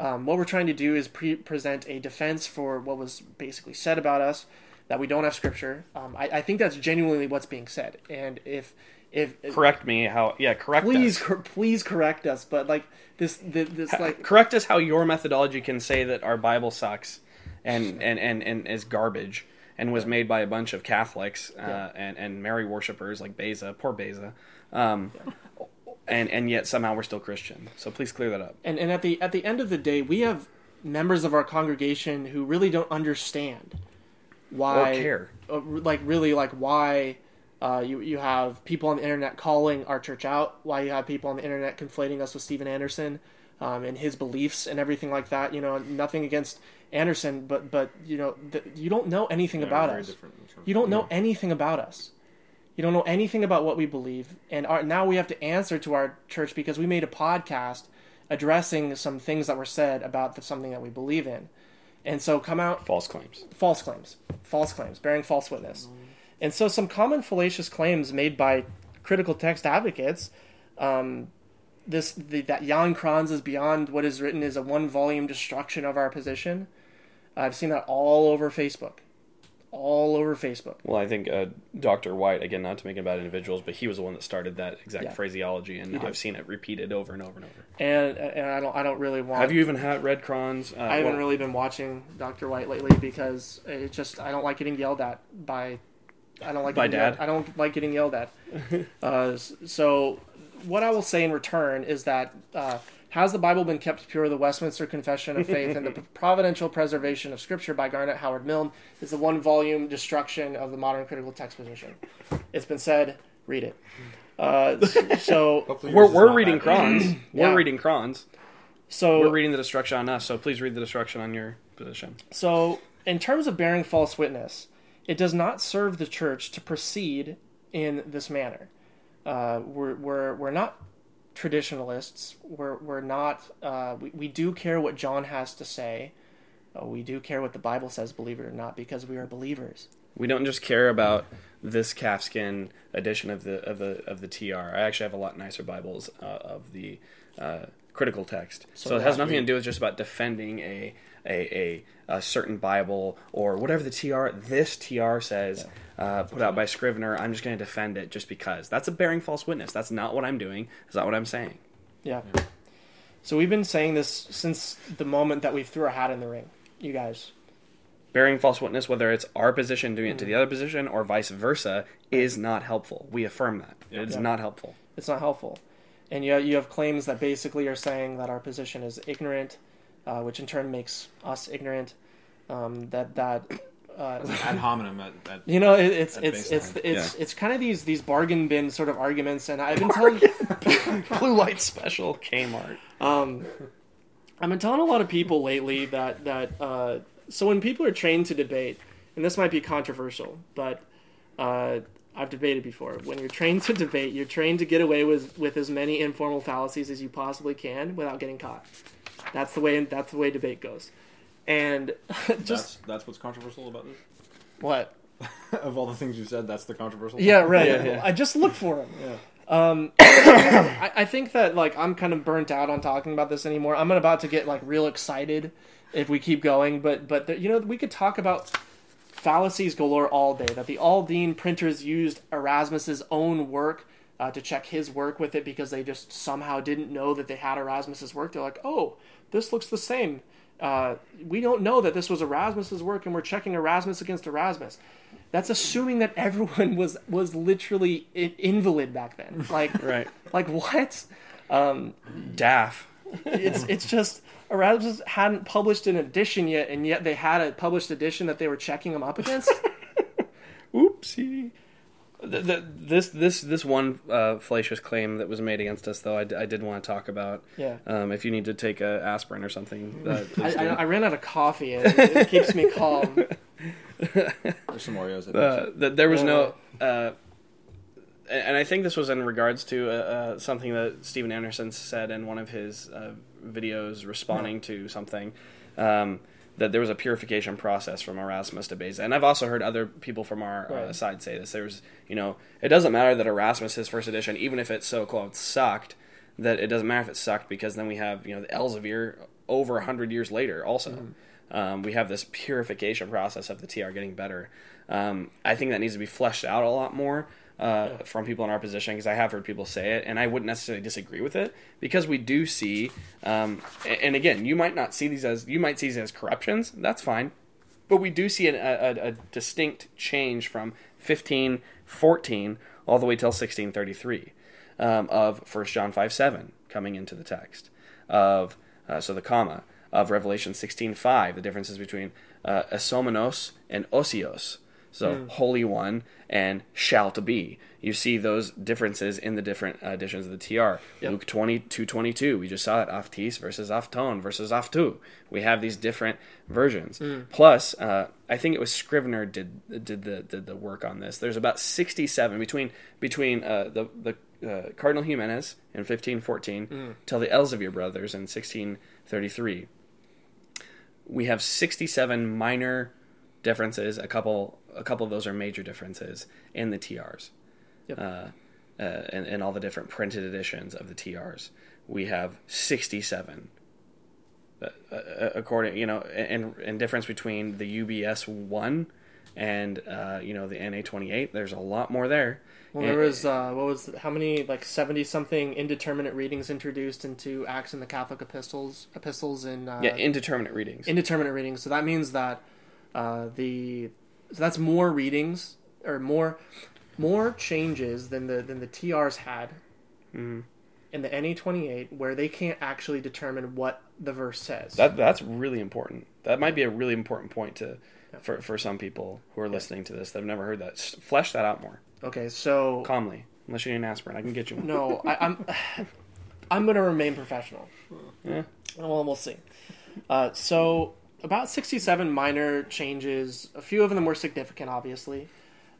Um, what we're trying to do is pre- present a defense for what was basically said about us, that we don't have scripture. Um, I, I think that's genuinely what's being said, and if if Correct me how yeah, correct please us. cor- please correct us, but like this this, this like correct us how your methodology can say that our Bible sucks and and, and, and is garbage and was made by a bunch of Catholics uh, Yeah. and, and Mary worshippers like Beza, poor Beza. Um, and and yet somehow we're still Christian. So please clear that up. And and at the at the end of the day, we have members of our congregation who really don't understand why Or care. uh, like really like why uh, you you have people on the internet calling our church out, why you have people on the internet conflating us with Steven Anderson um, and his beliefs and everything like that. You know, nothing against Anderson, but but you know th- you don't know anything Yeah, about us. different in terms- You don't know anything about us. You don't know anything about what we believe, and our, now we have to answer to our church because we made a podcast addressing some things that were said about the, something that we believe in, and so come out False claims. false claims, false claims, bearing false witness, and so some common fallacious claims made by critical text advocates. Um, this the, that Jan Krans is beyond what is written is a one volume destruction of our position. I've seen that all over Facebook, all over Facebook. Well, I think uh, Dr. White, again, not to make it about individuals, but he was the one that started that exact Yeah. phraseology, and. I've seen it repeated over and over and over. and and I don't I don't really want. Have you even had read Krans? Uh, I haven't well, really been watching Doctor White lately because it just I don't like getting yelled at by I don't like By getting dad? Yelled, I don't like getting yelled at. uh, so what I will say in return is that uh, has the Bible been kept pure? The Westminster Confession of Faith and the Providential Preservation of Scripture by Garnet Howard Milne is the one volume destruction of the modern critical text position. It's been said. Read it. Uh, so We're, we're reading bad. Krans. We're reading Krans. so We're reading the destruction on us, so please read the destruction on your position. So, in terms of bearing false witness, it does not serve the church to proceed in this manner. Uh, we're, we're, we're not traditionalists. We're, we're not, uh, we, we do care what John has to say. Uh, we do care what the Bible says, believe it or not, because we are believers. We don't just care about this calfskin edition of the of the of the TR. I actually have a lot nicer Bibles uh, of the uh, critical text, so, So it has nothing to do with just about defending a a, a, a certain Bible or whatever the TR. This TR says, uh, put out by Scrivener. I'm just going to defend it just because. That's a bearing false witness. That's not what I'm doing. That's not what I'm saying. Yeah. So, we've been saying this since the moment that we threw our hat in the ring, you guys. bearing false witness, whether it's our position doing it to the other position or vice versa, is not helpful. We affirm that. It's Yeah. not helpful. it's not helpful. And you you have claims that basically are saying that our position is ignorant, uh, which in turn makes us ignorant. Um, that that uh, ad hominem at, at you know it, it's At it's it's baseline, it's it's kind of these these bargain bin sort of arguments, and I've been telling Blue light special Kmart. um, I've been telling a lot of people lately that that uh, so when people are trained to debate, and this might be controversial, but uh, I've debated before. When you're trained to debate, you're trained to get away with with as many informal fallacies as you possibly can without getting caught. That's the way. That's the way debate goes. And just that's that's what's controversial about this. what? of all the things you said, that's the controversial. Yeah, right. Yeah, yeah. I just look for them. Yeah. Um, I, I think that like I'm kind of burnt out on talking about this anymore. I'm about to get like real excited if we keep going, but but the, you know we could talk about fallacies galore all day. That the Aldine printers used Erasmus's own work uh, to check his work with it because they just somehow didn't know that they had Erasmus's work. They're like, oh, this looks the same. Uh, we don't know that this was Erasmus's work, and we're checking Erasmus against Erasmus. That's assuming that everyone was was literally i- invalid back then. Like, Right. like what? Um, Daff. it's it's just Erasmus hadn't published an edition yet, and yet they had a published edition that they were checking them up against. Oopsie. The, the, this this this one uh, fallacious claim that was made against us, though, I, d- I did want to talk about. Yeah. Um, if you need to take a aspirin or something, uh, I. I, I ran out of coffee. and It, it keeps me calm. There's some Oreos. I uh, that there was no. Uh, and I think this was in regards to uh, uh, something that Steven Anderson said in one of his uh, videos responding to something. Um, that there was a purification process from Erasmus to Beza. And I've also heard other people from our uh, side say this. There was, you know, it doesn't matter that Erasmus, his first edition, even if it's so called sucked, that it doesn't matter if it sucked because then we have, you know, the Elzevir over 100 years later also. Um, we have this purification process of the TR getting better. Um, I think that needs to be fleshed out a lot more uh, from people in our position because I have heard people say it, and I wouldn't necessarily disagree with it because we do see, um, and again, you might not see these as you might see these as corruptions. That's fine, but we do see an, a, a, a distinct change from 1514 all the way till 1633. um, of 1 John 5 7 coming into the text, of uh, so the comma, of Revelation 16 5, the differences between uh, esomenos and osios. So, Holy One and shall to be. You see those differences in the different editions of the TR. Luke 22 22, we just saw it, aftis versus afton versus aftu. We have these different versions. Plus, uh, I think it was Scrivener did did the did the work on this. There's about 67 between between uh, the the uh, Cardinal Jimenez in 1514 till the Elzevir brothers in 1633 we have 67 minor differences. A couple, a couple of those are major differences in the TRs, Yep. uh, uh, and, and all the different printed editions of the TRs. We have 67. Uh, uh, according, you know, and and difference between the UBS one and uh, you know the NA twenty eight. There's a lot more there. Well, there was uh, what was how many like seventy something indeterminate readings introduced into Acts and the Catholic epistles epistles in uh, yeah, indeterminate readings. indeterminate readings. So that means that uh, the so that's more readings or more more changes than the than the TRs had Mm-hmm. in the NA twenty eight, where they can't actually determine what the verse says. That that's really important. That might be a really important point to for for some people who are listening to this that have never heard that. S- Flesh that out more okay, so calmly. Unless you need an aspirin, I can get you one. no, I, I'm I'm gonna remain professional. Yeah. Well, we'll see. Uh, so about 67 minor changes. A few of them were significant, obviously.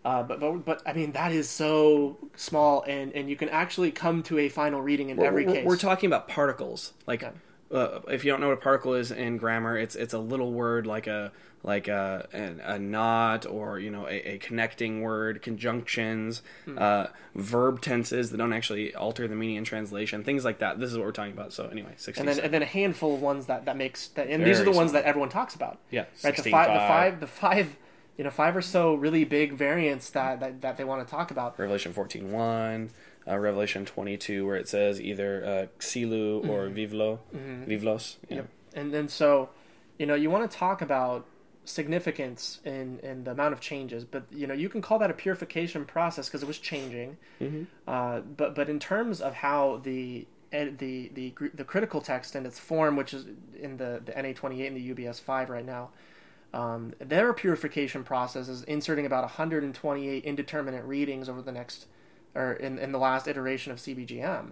Uh, but, but but I mean that is so small, and, and you can actually come to a final reading in We're, every we're- case. we're talking about particles. Like, Yeah. Uh, if you don't know what a particle is in grammar, it's it's a little word like a like a an, a not or you know a, a connecting word, conjunctions, Hmm. uh, verb tenses that don't actually alter the meaning in translation, things like that. This is what we're talking about. So anyway, sixty. and then and then a handful of ones that that makes that, and these are the Very ones that everyone talks about. yeah, Right, the 16, five, the five, the five, you know, five or so really big variants that that, that they want to talk about. Revelation 14.1, uh, Revelation 22, where it says either uh, Xilu or Vivlo, Vivlos. Yeah. Yep. And then so, you know, you want to talk about significance in in the amount of changes, but you know, you can call that a purification process because it was changing. Uh, but but in terms of how the the the the critical text and its form, which is in the the NA twenty eight and the UBS five right now. Um, their purification process is inserting about 128 indeterminate readings over the next, or in, in the last iteration of CBGM.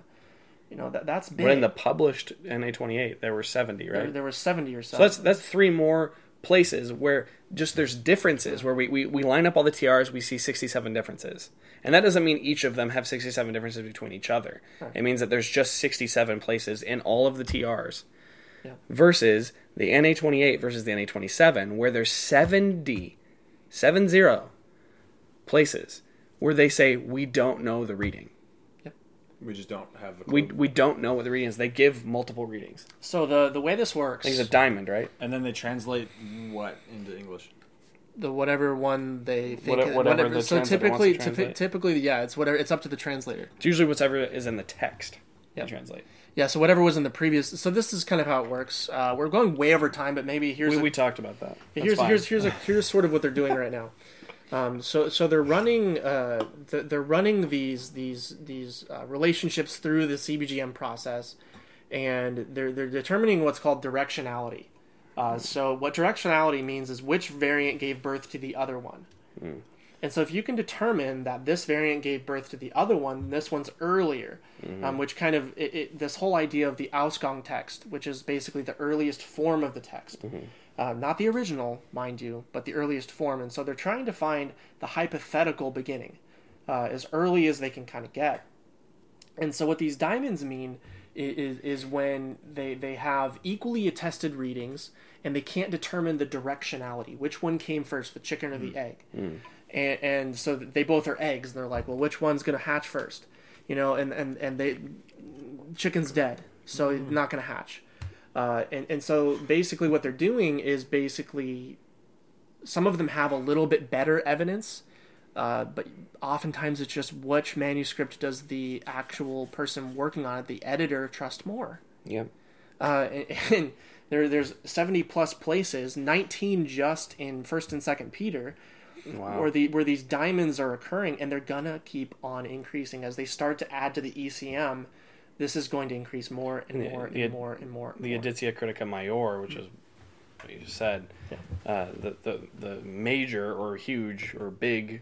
You know that that's big. But in the published NA28, there were 70, right? there, there were 70 or so. So that's that's three more places where just there's differences where we, we, we line up all the TRs, we see 67 differences. And that doesn't mean each of them have 67 differences between each other. It means that there's just 67 places in all of the TRs. Yeah. Versus the NA28 versus the NA27 where there's 70 70 places where they say we don't know the reading. Yep. We just don't have the. We clue. we don't know what the reading is. They give multiple readings. So the the way this works, I it's a diamond, right? and then they translate what into English? the whatever one they think, Whatever- whatever the so translator typically, wants to typi- translate. typically, yeah, it's whatever. It's up to the translator. It's usually whatever is in the text. Yeah. They translate. Yeah, so whatever was in the previous. So this is kind of how it works. Uh, we're going way over time, but maybe here's We, a- we talked about that. That's here's fine. here's here's a, here's sort of what they're doing right now. Um, so so they're running uh, th- they're running these these these uh, relationships through the CBGM process, and they're they're determining what's called directionality. Uh, so what directionality means is which variant gave birth to the other one. And so if you can determine that this variant gave birth to the other one, this one's earlier, um, which kind of it, it, this whole idea of the Ausgang text, which is basically the earliest form of the text, uh, not the original, mind you, but the earliest form. And so they're trying to find the hypothetical beginning uh, as early as they can kind of get. And so what these diamonds mean is, is when they, they have equally attested readings and they can't determine the directionality, which one came first, the chicken or the egg. And, and so they both are eggs, and they're like, well, which one's going to hatch first? You know, and, and, and they chicken's dead, so it's not going to hatch. Uh, and, and so basically what they're doing is basically some of them have a little bit better evidence uh, but oftentimes it's just which manuscript does the actual person working on it, the editor, trust more. Yep. Uh, and, and there, there's 70 plus places, 19 just in First and Second Peter, Wow. where the where these diamonds are occurring, and they're gonna keep on increasing as they start to add to the ECM. This is going to increase more and The- more and the- more and more. And the more. Editio Critica Maior, which is what you just said, uh, the, the the major or huge or big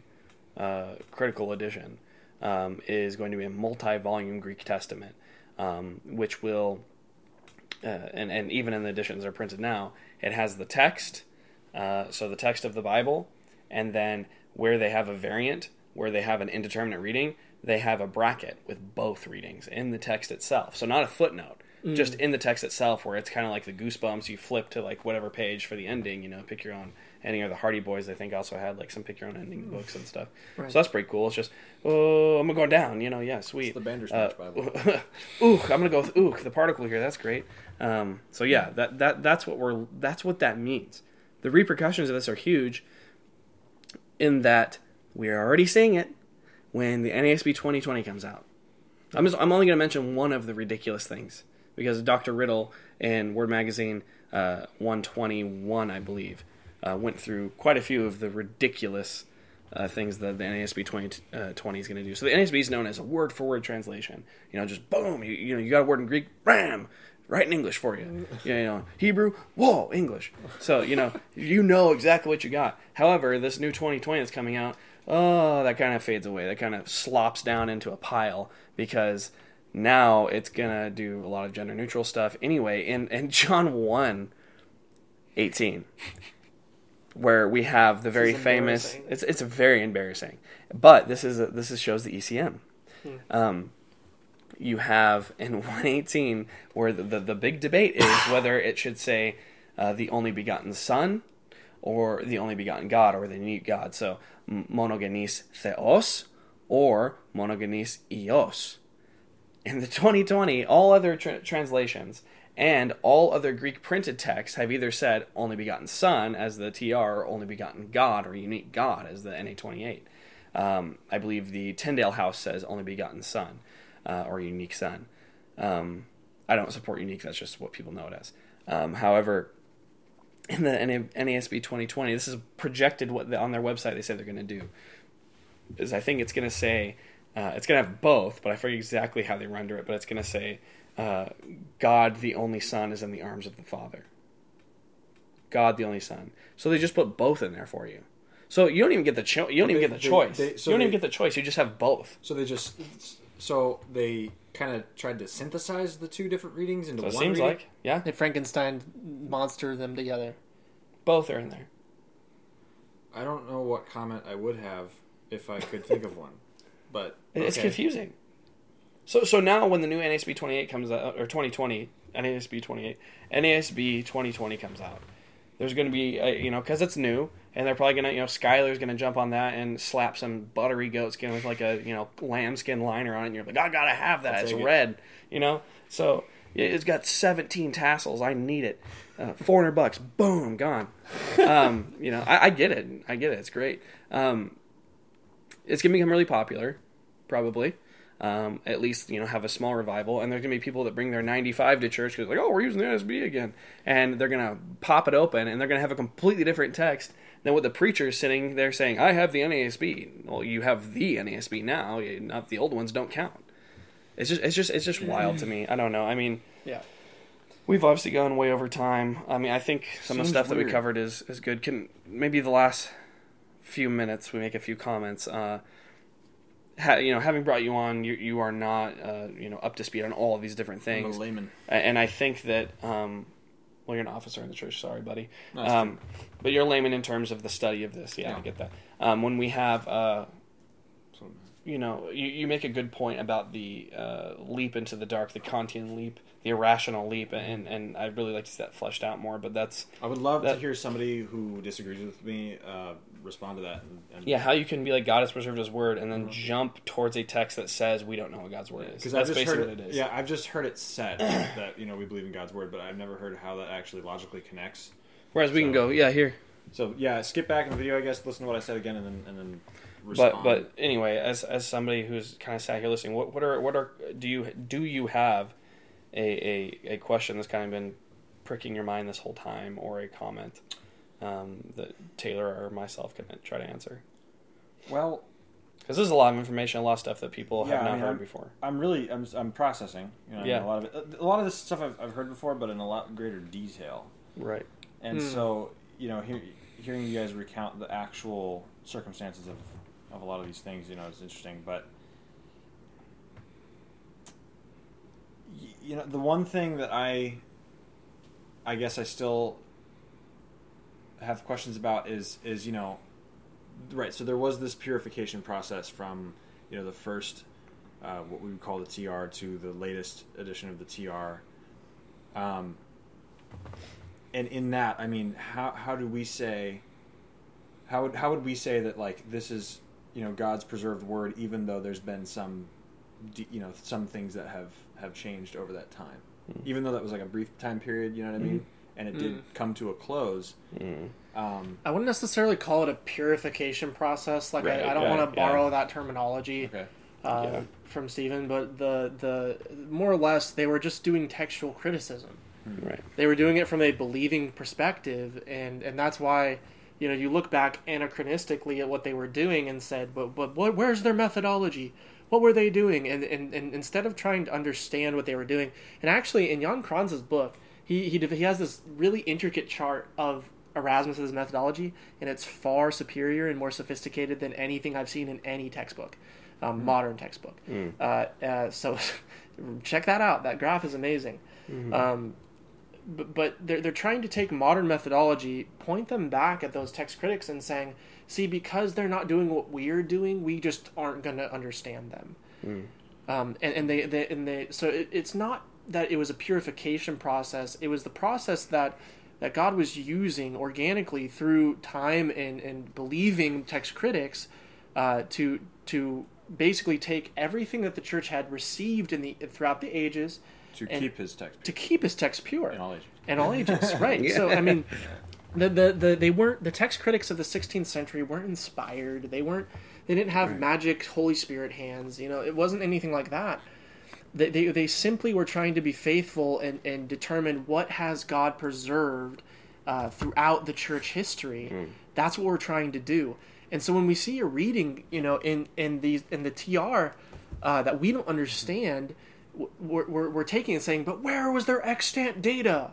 uh, critical edition um, is going to be a multi-volume Greek Testament, um, which will, uh, and and even in the editions that are printed now, it has the text, uh, so the text of the Bible, and then where they have a variant, where they have an indeterminate reading, they have a bracket with both readings in the text itself. So not a footnote, just in the text itself, where it's kind of like the goosebumps. You flip to like whatever page for the ending, you know, pick your own ending. Or the Hardy Boys, I think, also had like some pick your own ending books and stuff. Right. So that's pretty cool. It's just, oh, I'm gonna go down, you know, yeah, sweet. It's the Uh, Bandersnatch Bible. ooh, I'm gonna go with ooh, the particle here. That's great. Um, so yeah, that that that's what we're that's what that means. The repercussions of this are huge. In that we are already seeing it when the NASB 2020 comes out. I'm just, I'm only going to mention one of the ridiculous things because Dr. Riddle in Word Magazine uh, 121, I believe, uh, went through quite a few of the ridiculous uh, things that the NASB 2020 is going to do. So the NASB is known as a word for word translation. You know, just boom, you, you know, you got a word in Greek, bam, right in English for you. You know, Hebrew, whoa, English. So you know, you know exactly what you got. However, this new 2020 that's coming out, oh, that kind of fades away. That kind of slops down into a pile because now it's gonna do a lot of gender neutral stuff anyway. In in John 1, 18, where we have the very famous. It's it's very embarrassing, but this is a, this is shows the ECM. Um, you have in 118 where the, the, the big debate is whether it should say uh, the only begotten Son or the only begotten God or the unique God. So monogenes theos or monogenes ios. In the 2020, all other tra- translations and all other Greek printed texts have either said only begotten Son as the TR or only begotten God or unique God as the NA28. Um, I believe the Tyndale House says only begotten Son uh, or unique Son. Um, I don't support unique, that's just what people know it as. Um, however, in the NASB 2020, this is projected what the, on their website they say they're going to do. Is I think it's going to say, uh, it's going to have both, but I forget exactly how they render it, but it's going to say, uh, God the only Son is in the arms of the Father. God the only Son. So they just put both in there for you. So you don't even get the cho- you don't even get the they- choice. they- so you don't they- even get the choice. You just have both. So they just so they kind of tried to synthesize the two different readings into So it one seems reading? like yeah, They Frankenstein monster them together. both are in there. I don't know what comment I would have if I could think of one, but It's okay. confusing. So so now when the new NASB 28 comes out or 2020 NASB 28 NASB 2020 comes out, there's going to be a, you know because it's new and they're probably going to you know Schuyler's going to jump on that and slap some buttery goat skin with like a you know lambskin liner on it and you're like I gotta have that. I'll it's take it. red you know? So it's got 17 tassels. I need it. Uh, 400 bucks. Boom gone. Um, you know I, I get it. I get it. It's great. Um, it's gonna become really popular, probably. Um, at least you know have a small revival, and there's gonna be people that bring their 95 to church because like, oh, we're using the NSB again, and they're gonna pop it open, and they're gonna have a completely different text than what the preacher's sitting there saying. I have the NASB. Well, you have the NASB now, not the old ones. Don't count. It's just it's just it's just wild to me. I don't know. I mean, Yeah. We've obviously gone way over time. I mean, I think some of the Seems stuff that we covered is, is good. Can maybe the last few minutes we make a few comments. Uh, ha, you know, having brought you on, you you are not uh, you know up to speed on all of these different I'm a things, layman. And I think that um, well, you're an officer in the church. Sorry, buddy. No, Um, but you're a layman in terms of the study of this. Yeah, I get that. Um, when we have uh, you know, you, you make a good point about the uh, leap into the dark, the Kantian leap, the irrational leap, and, and I'd really like to see that fleshed out more. But that's I would love That- to hear somebody who disagrees with me uh, respond to that. And, and yeah, how you can be like God has preserved His word, and then mm-hmm. jump towards a text that says we don't know what God's word is. because I've That's just basically heard what it, it is. yeah, I've just heard it said that you know we believe in God's word, but I've never heard how that actually logically connects. Whereas we can go, yeah, here. So yeah, skip back in the video, I guess, listen to what I said again, and then and then But respond. but anyway, as as somebody who's kind of sat here listening, what what are what are do you do you have a a, a question that's kind of been pricking your mind this whole time, or a comment? Um, that Taylor or myself can try to answer. Well, Because there's a lot of information, a lot of stuff that people Yeah, have I not mean, heard I'm- before. I'm really I'm, I'm processing. You know, I mean, a lot of it. A lot of this stuff I've, I've heard before, but in a lot greater detail. Right. And Hmm. so, you know, hear, hearing you guys recount the actual circumstances of, of a lot of these things, you know, is interesting. But, you know, the one thing that I, I guess I still have questions about is, is, you know, right. So there was this purification process from, you know, the first, uh, what we would call the TR to the latest edition of the TR. Um, and in that, I mean, how how do we say? How would how would we say that like this is you know God's preserved word, even though there's been some, you know, some things that have have changed over that time, even though that was like a brief time period, you know what I mean, and it did Mm. come to a close. Mm. Um, I wouldn't necessarily call it a purification process. Like Right, I, I don't yeah, want to yeah. borrow that terminology okay, uh, Yeah. from Steven, but the the more or less they were just doing textual criticism. Right. They were doing it from a believing perspective, and and that's why you know you look back anachronistically at what they were doing and said, but but what, where's their methodology? What were they doing? And, and and instead of trying to understand what they were doing, and actually in Jan Krans's book, he he he has this really intricate chart of Erasmus's methodology, and it's far superior and more sophisticated than anything I've seen in any textbook, um, modern textbook. Uh, uh, so check that out. That graph is amazing. Um, but, but they're, they're trying to take modern methodology, point them back at those text critics, and saying, see, because they're not doing what we're doing, we just aren't going to understand them. Um, and, and they, they and they so it, it's not that it was a purification process; it was the process that that God was using organically through time and, and believing text critics uh, to to basically take everything that the church had received in the throughout the ages to And- keep his text to keep his text pure in all ages. and all ages, right? Yeah. So I mean, the, the the they weren't the text critics of the 16th century weren't inspired. They weren't they didn't have magic Holy Spirit hands. You know, it wasn't anything like that. They they, they simply were trying to be faithful and and determine what has God preserved uh, throughout the church history. That's what we're trying to do. And so when we see a reading, you know, in in these in the TR uh, that we don't understand, we're, we're, we're taking and saying, but where was their extant data?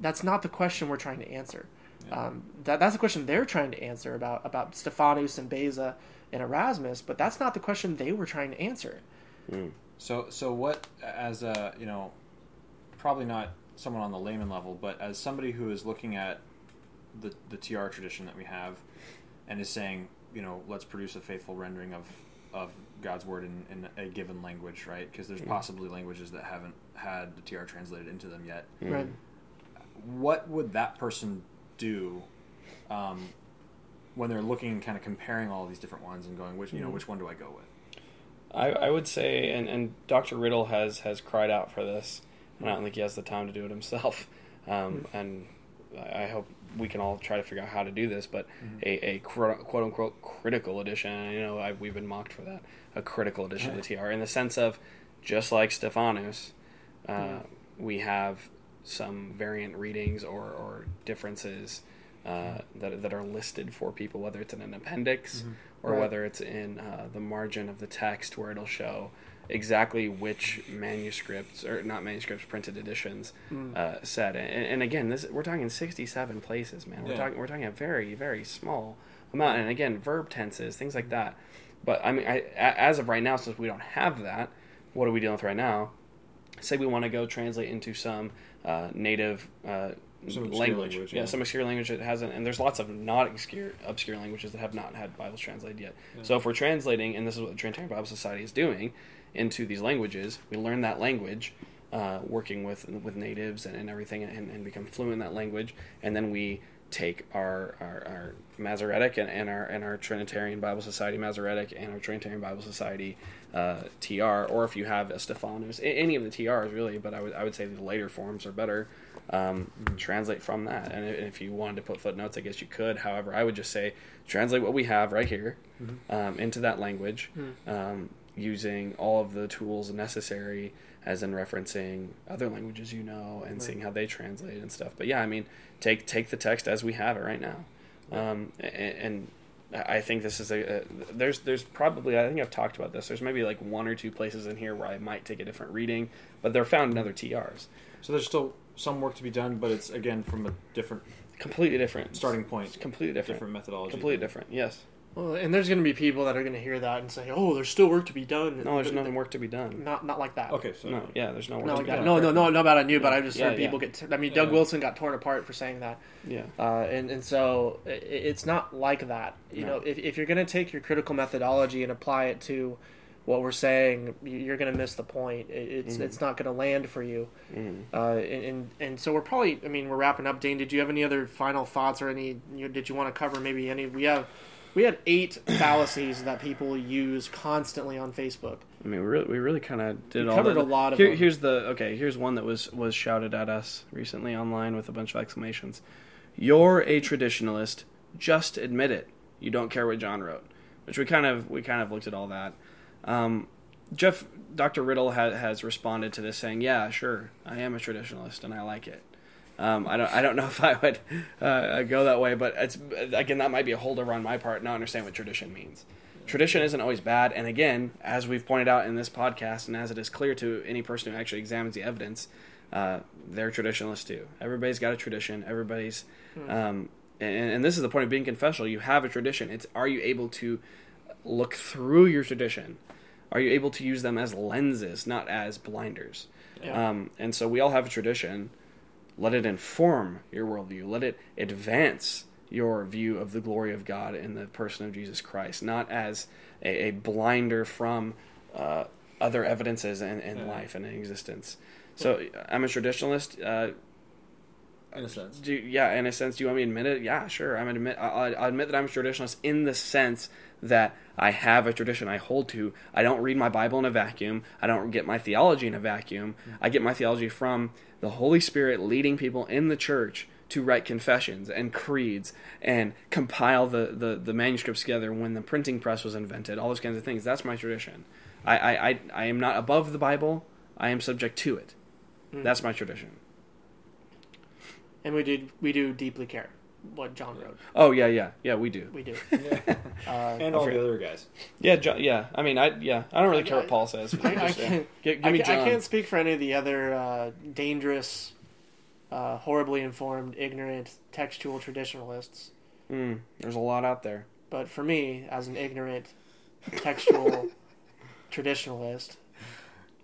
That's not the question we're trying to answer. Um, that, that's the question they're trying to answer about about Stephanus and Beza and Erasmus, but that's not the question they were trying to answer. So, so what, as a, you know, probably not someone on the layman level, but as somebody who is looking at the, the TR tradition that we have and is saying, you know, let's produce a faithful rendering of, of God's word in, in a given language, right? Because there's mm. possibly languages that haven't had the TR translated into them yet. Mm. Right. What would that person do um, when they're looking and kind of comparing all these different ones and going, which, you know, mm. which one do I go with? I, I would say, and, and Dr. Riddle has, has cried out for this, and I don't think he has the time to do it himself. Um, and I I hope we can all try to figure out how to do this. But a, a quote unquote critical edition, and you know, I, we've been mocked for that, a critical edition of the TR, in the sense of just like Stephanus, uh, we have some variant readings or, or differences uh, that, that are listed for people, whether it's in an appendix or Right. whether it's in uh, the margin of the text where it'll show exactly which manuscripts or not manuscripts printed editions uh, said. And, and again this we're talking 67 places man. We're Yeah. talking we're talking a very very small amount. And again verb tenses things like that. But i mean I, as of right now since we don't have that what are we dealing with right now? Say we want to go translate into some uh, native uh, Some obscure language, language, yeah. yeah. some obscure language that hasn't, and there's lots of not obscure obscure languages that have not had Bibles translated yet. So if we're translating, and this is what the Trinitarian Bible Society is doing, into these languages, we learn that language, uh, working with with natives and, and everything, and, and become fluent in that language, and then we take our our, our Masoretic and, and our and our Trinitarian Bible Society Masoretic and our Trinitarian Bible Society uh, TR, or if you have a Stephanus, any of the TRs really, but I would I would say the later forms are better. Um, translate from that, and if you wanted to put footnotes, I guess you could. However, I would just say translate what we have right here um, into that language. Um, using all of the tools necessary, as in referencing other languages you know and Right. seeing how they translate and stuff. But yeah, I mean, take take the text as we have it right now, um, and, and I think this is a, a there's there's probably I think I've talked about this. There's maybe like one or two places in here where I might take a different reading, but they're found in other TRs. So there's still some work to be done, but it's again from a different Completely different starting point, Completely different. different methodology. Completely different. Yes. Well, and there's going to be people that are going to hear that and say, "Oh, there's still work to be done." No, there's But nothing work to be done. Not not like that. Okay, so No, yeah, there's no work Not to like be that. done. No, no, no, not about on you, but I've just Yeah, heard yeah. people get. T- I mean, Doug Yeah. Wilson got torn apart for saying that, Yeah. uh, and and so i it's not like that. You No. know, if if you're going to take your critical methodology and apply it to what we're saying, you- you're going to miss the point. It- It's Mhm. it's not going to land for you. Mhm. Uh, and, and and so we're probably. I mean, we're wrapping up. Dane, did you have any other final thoughts or any? You, did you want to cover maybe any? We have. We had eight fallacies that people use constantly on Facebook. I mean, we really, we really kind of did We all covered that. a lot of Here, them. Here's the okay. Here's one that was was shouted at us recently online with a bunch of exclamations. You're a traditionalist. Just admit it. You don't care what John wrote. Which we kind of we kind of looked at all that. Um, Jeff, Dr. Riddle ha- has responded to this saying, "Yeah, sure, I am a traditionalist and I like it." Um, I don't I don't know if I would uh, go that way, but it's again that might be a holdover on my part. Not understand what tradition means. Tradition isn't always bad, and again, as we've pointed out in this podcast, and as it is clear to any person who actually examines the evidence, uh, they're traditionalists too. Everybody's got a tradition. Everybody's, um, and, and this is the point of being confessional. You have a tradition. It's are you able to look through your tradition? Are you able to use them as lenses, not as blinders? Yeah. Um, and so we all have a tradition. Let it inform your worldview. Let it advance your view of the glory of God in the person of Jesus Christ, not as a, a blinder from uh, other evidences in, in Yeah. life and in existence. So I'm a traditionalist. Uh, in a sense. do yeah, in a sense, do you want me to admit it? Yeah, sure. I'm admit. I, I admit that I'm a traditionalist in the sense that I have a tradition I hold to. I don't read my Bible in a vacuum. I don't get my theology in a vacuum. I get my theology from the Holy Spirit leading people in the church to write confessions and creeds and compile the, the, the manuscripts together when the printing press was invented. All those kinds of things. That's my tradition. I I, I, I am not above the Bible. I am subject to it. Mm. That's my tradition. and we did we do deeply care what John wrote. Oh yeah, yeah, yeah. We do. We do. Yeah. Uh, and all the other guys. Yeah, John, yeah. I mean, I yeah. I don't really care I- what Paul says. I, I Just, can't. give, give I, me ca- I can't speak for any of the other uh, dangerous, uh, horribly informed, ignorant textual traditionalists. Mm, there's a lot out there. But for me, as an ignorant textual traditionalist,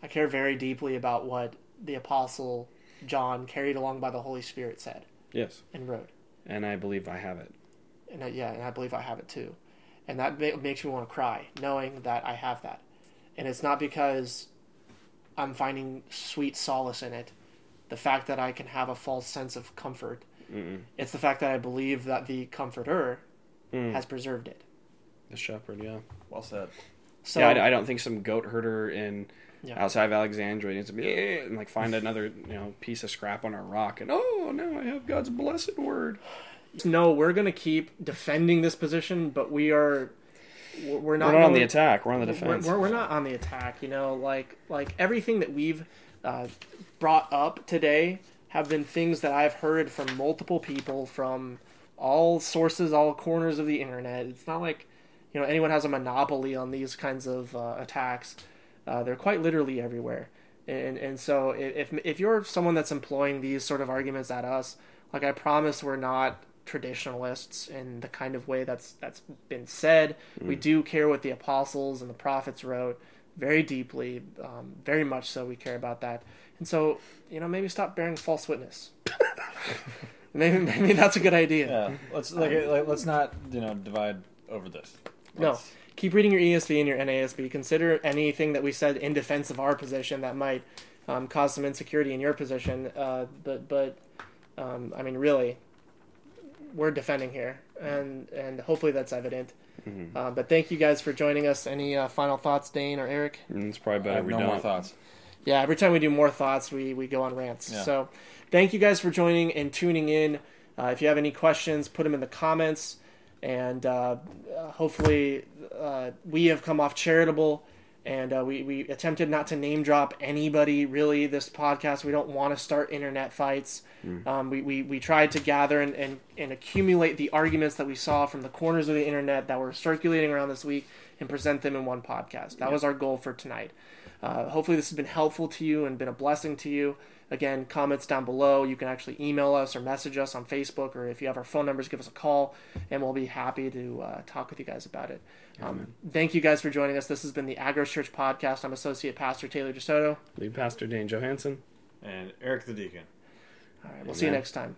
I care very deeply about what the apostle John, carried along by the Holy Spirit, said Yes, and wrote. And I believe I have it. and I, yeah, and I believe I have it too, and that ma- makes me want to cry, knowing that I have that, and it's not because I'm finding sweet solace in it, the fact that I can have a false sense of comfort. Mm-mm. It's the fact that I believe that the Comforter Mm. has preserved it. The shepherd, yeah. Well said. So yeah, I, I don't think some goat herder in Yeah. outside of Alexandria needs to be "Eh," and like find another you know piece of scrap on a rock and oh now I have God's blessed word. no, we're gonna keep defending this position, but we are. We're we're not, We're not on the attack. We're on the defense. We're, we're not on the attack, you know. Like like everything that we've uh, brought up today have been things that I've heard from multiple people from all sources, all corners of the internet. It's not like you know anyone has a monopoly on these kinds of uh, attacks. Uh, they're quite literally everywhere, and and so if if you're someone that's employing these sort of arguments at us, like I promise, we're not traditionalists in the kind of way that's that's been said. We do care what the apostles and the prophets wrote very deeply, um, very much so. We care about that, and so you know maybe stop bearing false witness. maybe maybe that's a good idea. Yeah. Let's like, like let's not you know divide over this. No. Let's- Keep reading your ESV and your NASB. Consider anything that we said in defense of our position that might um, cause some insecurity in your position. Uh, but but um, I mean, really, we're defending here, and and hopefully that's evident. Mhm. Uh, but thank you guys for joining us. Any uh, final thoughts, Dane or Eric? Mm, it's probably I better have we no don't. more thoughts. Yeah, every time we do more thoughts, we, we go on rants. Yeah. So thank you guys for joining and tuning in. Uh, if you have any questions, put them in the comments. And uh, hopefully, uh, we have come off charitable And uh, we, we attempted not to name drop anybody really this podcast. We don't want to start internet fights. Um, we, we, we tried to gather and, and, and accumulate the arguments that we saw from the corners of the internet that were circulating around this week and present them in one podcast. That was our goal for tonight. Uh, hopefully, this has been helpful to you and been a blessing to you. Again, comments down below. You can actually email us or message us on Facebook, or if you have our phone numbers, give us a call, and we'll be happy to uh, talk with you guys about it. Um, thank you guys for joining us. This has been the Agros Church Podcast. I'm Associate Pastor Taylor DeSoto. Lead Pastor Dane Johansson. And Eric the Deacon. All right, we'll see you next time.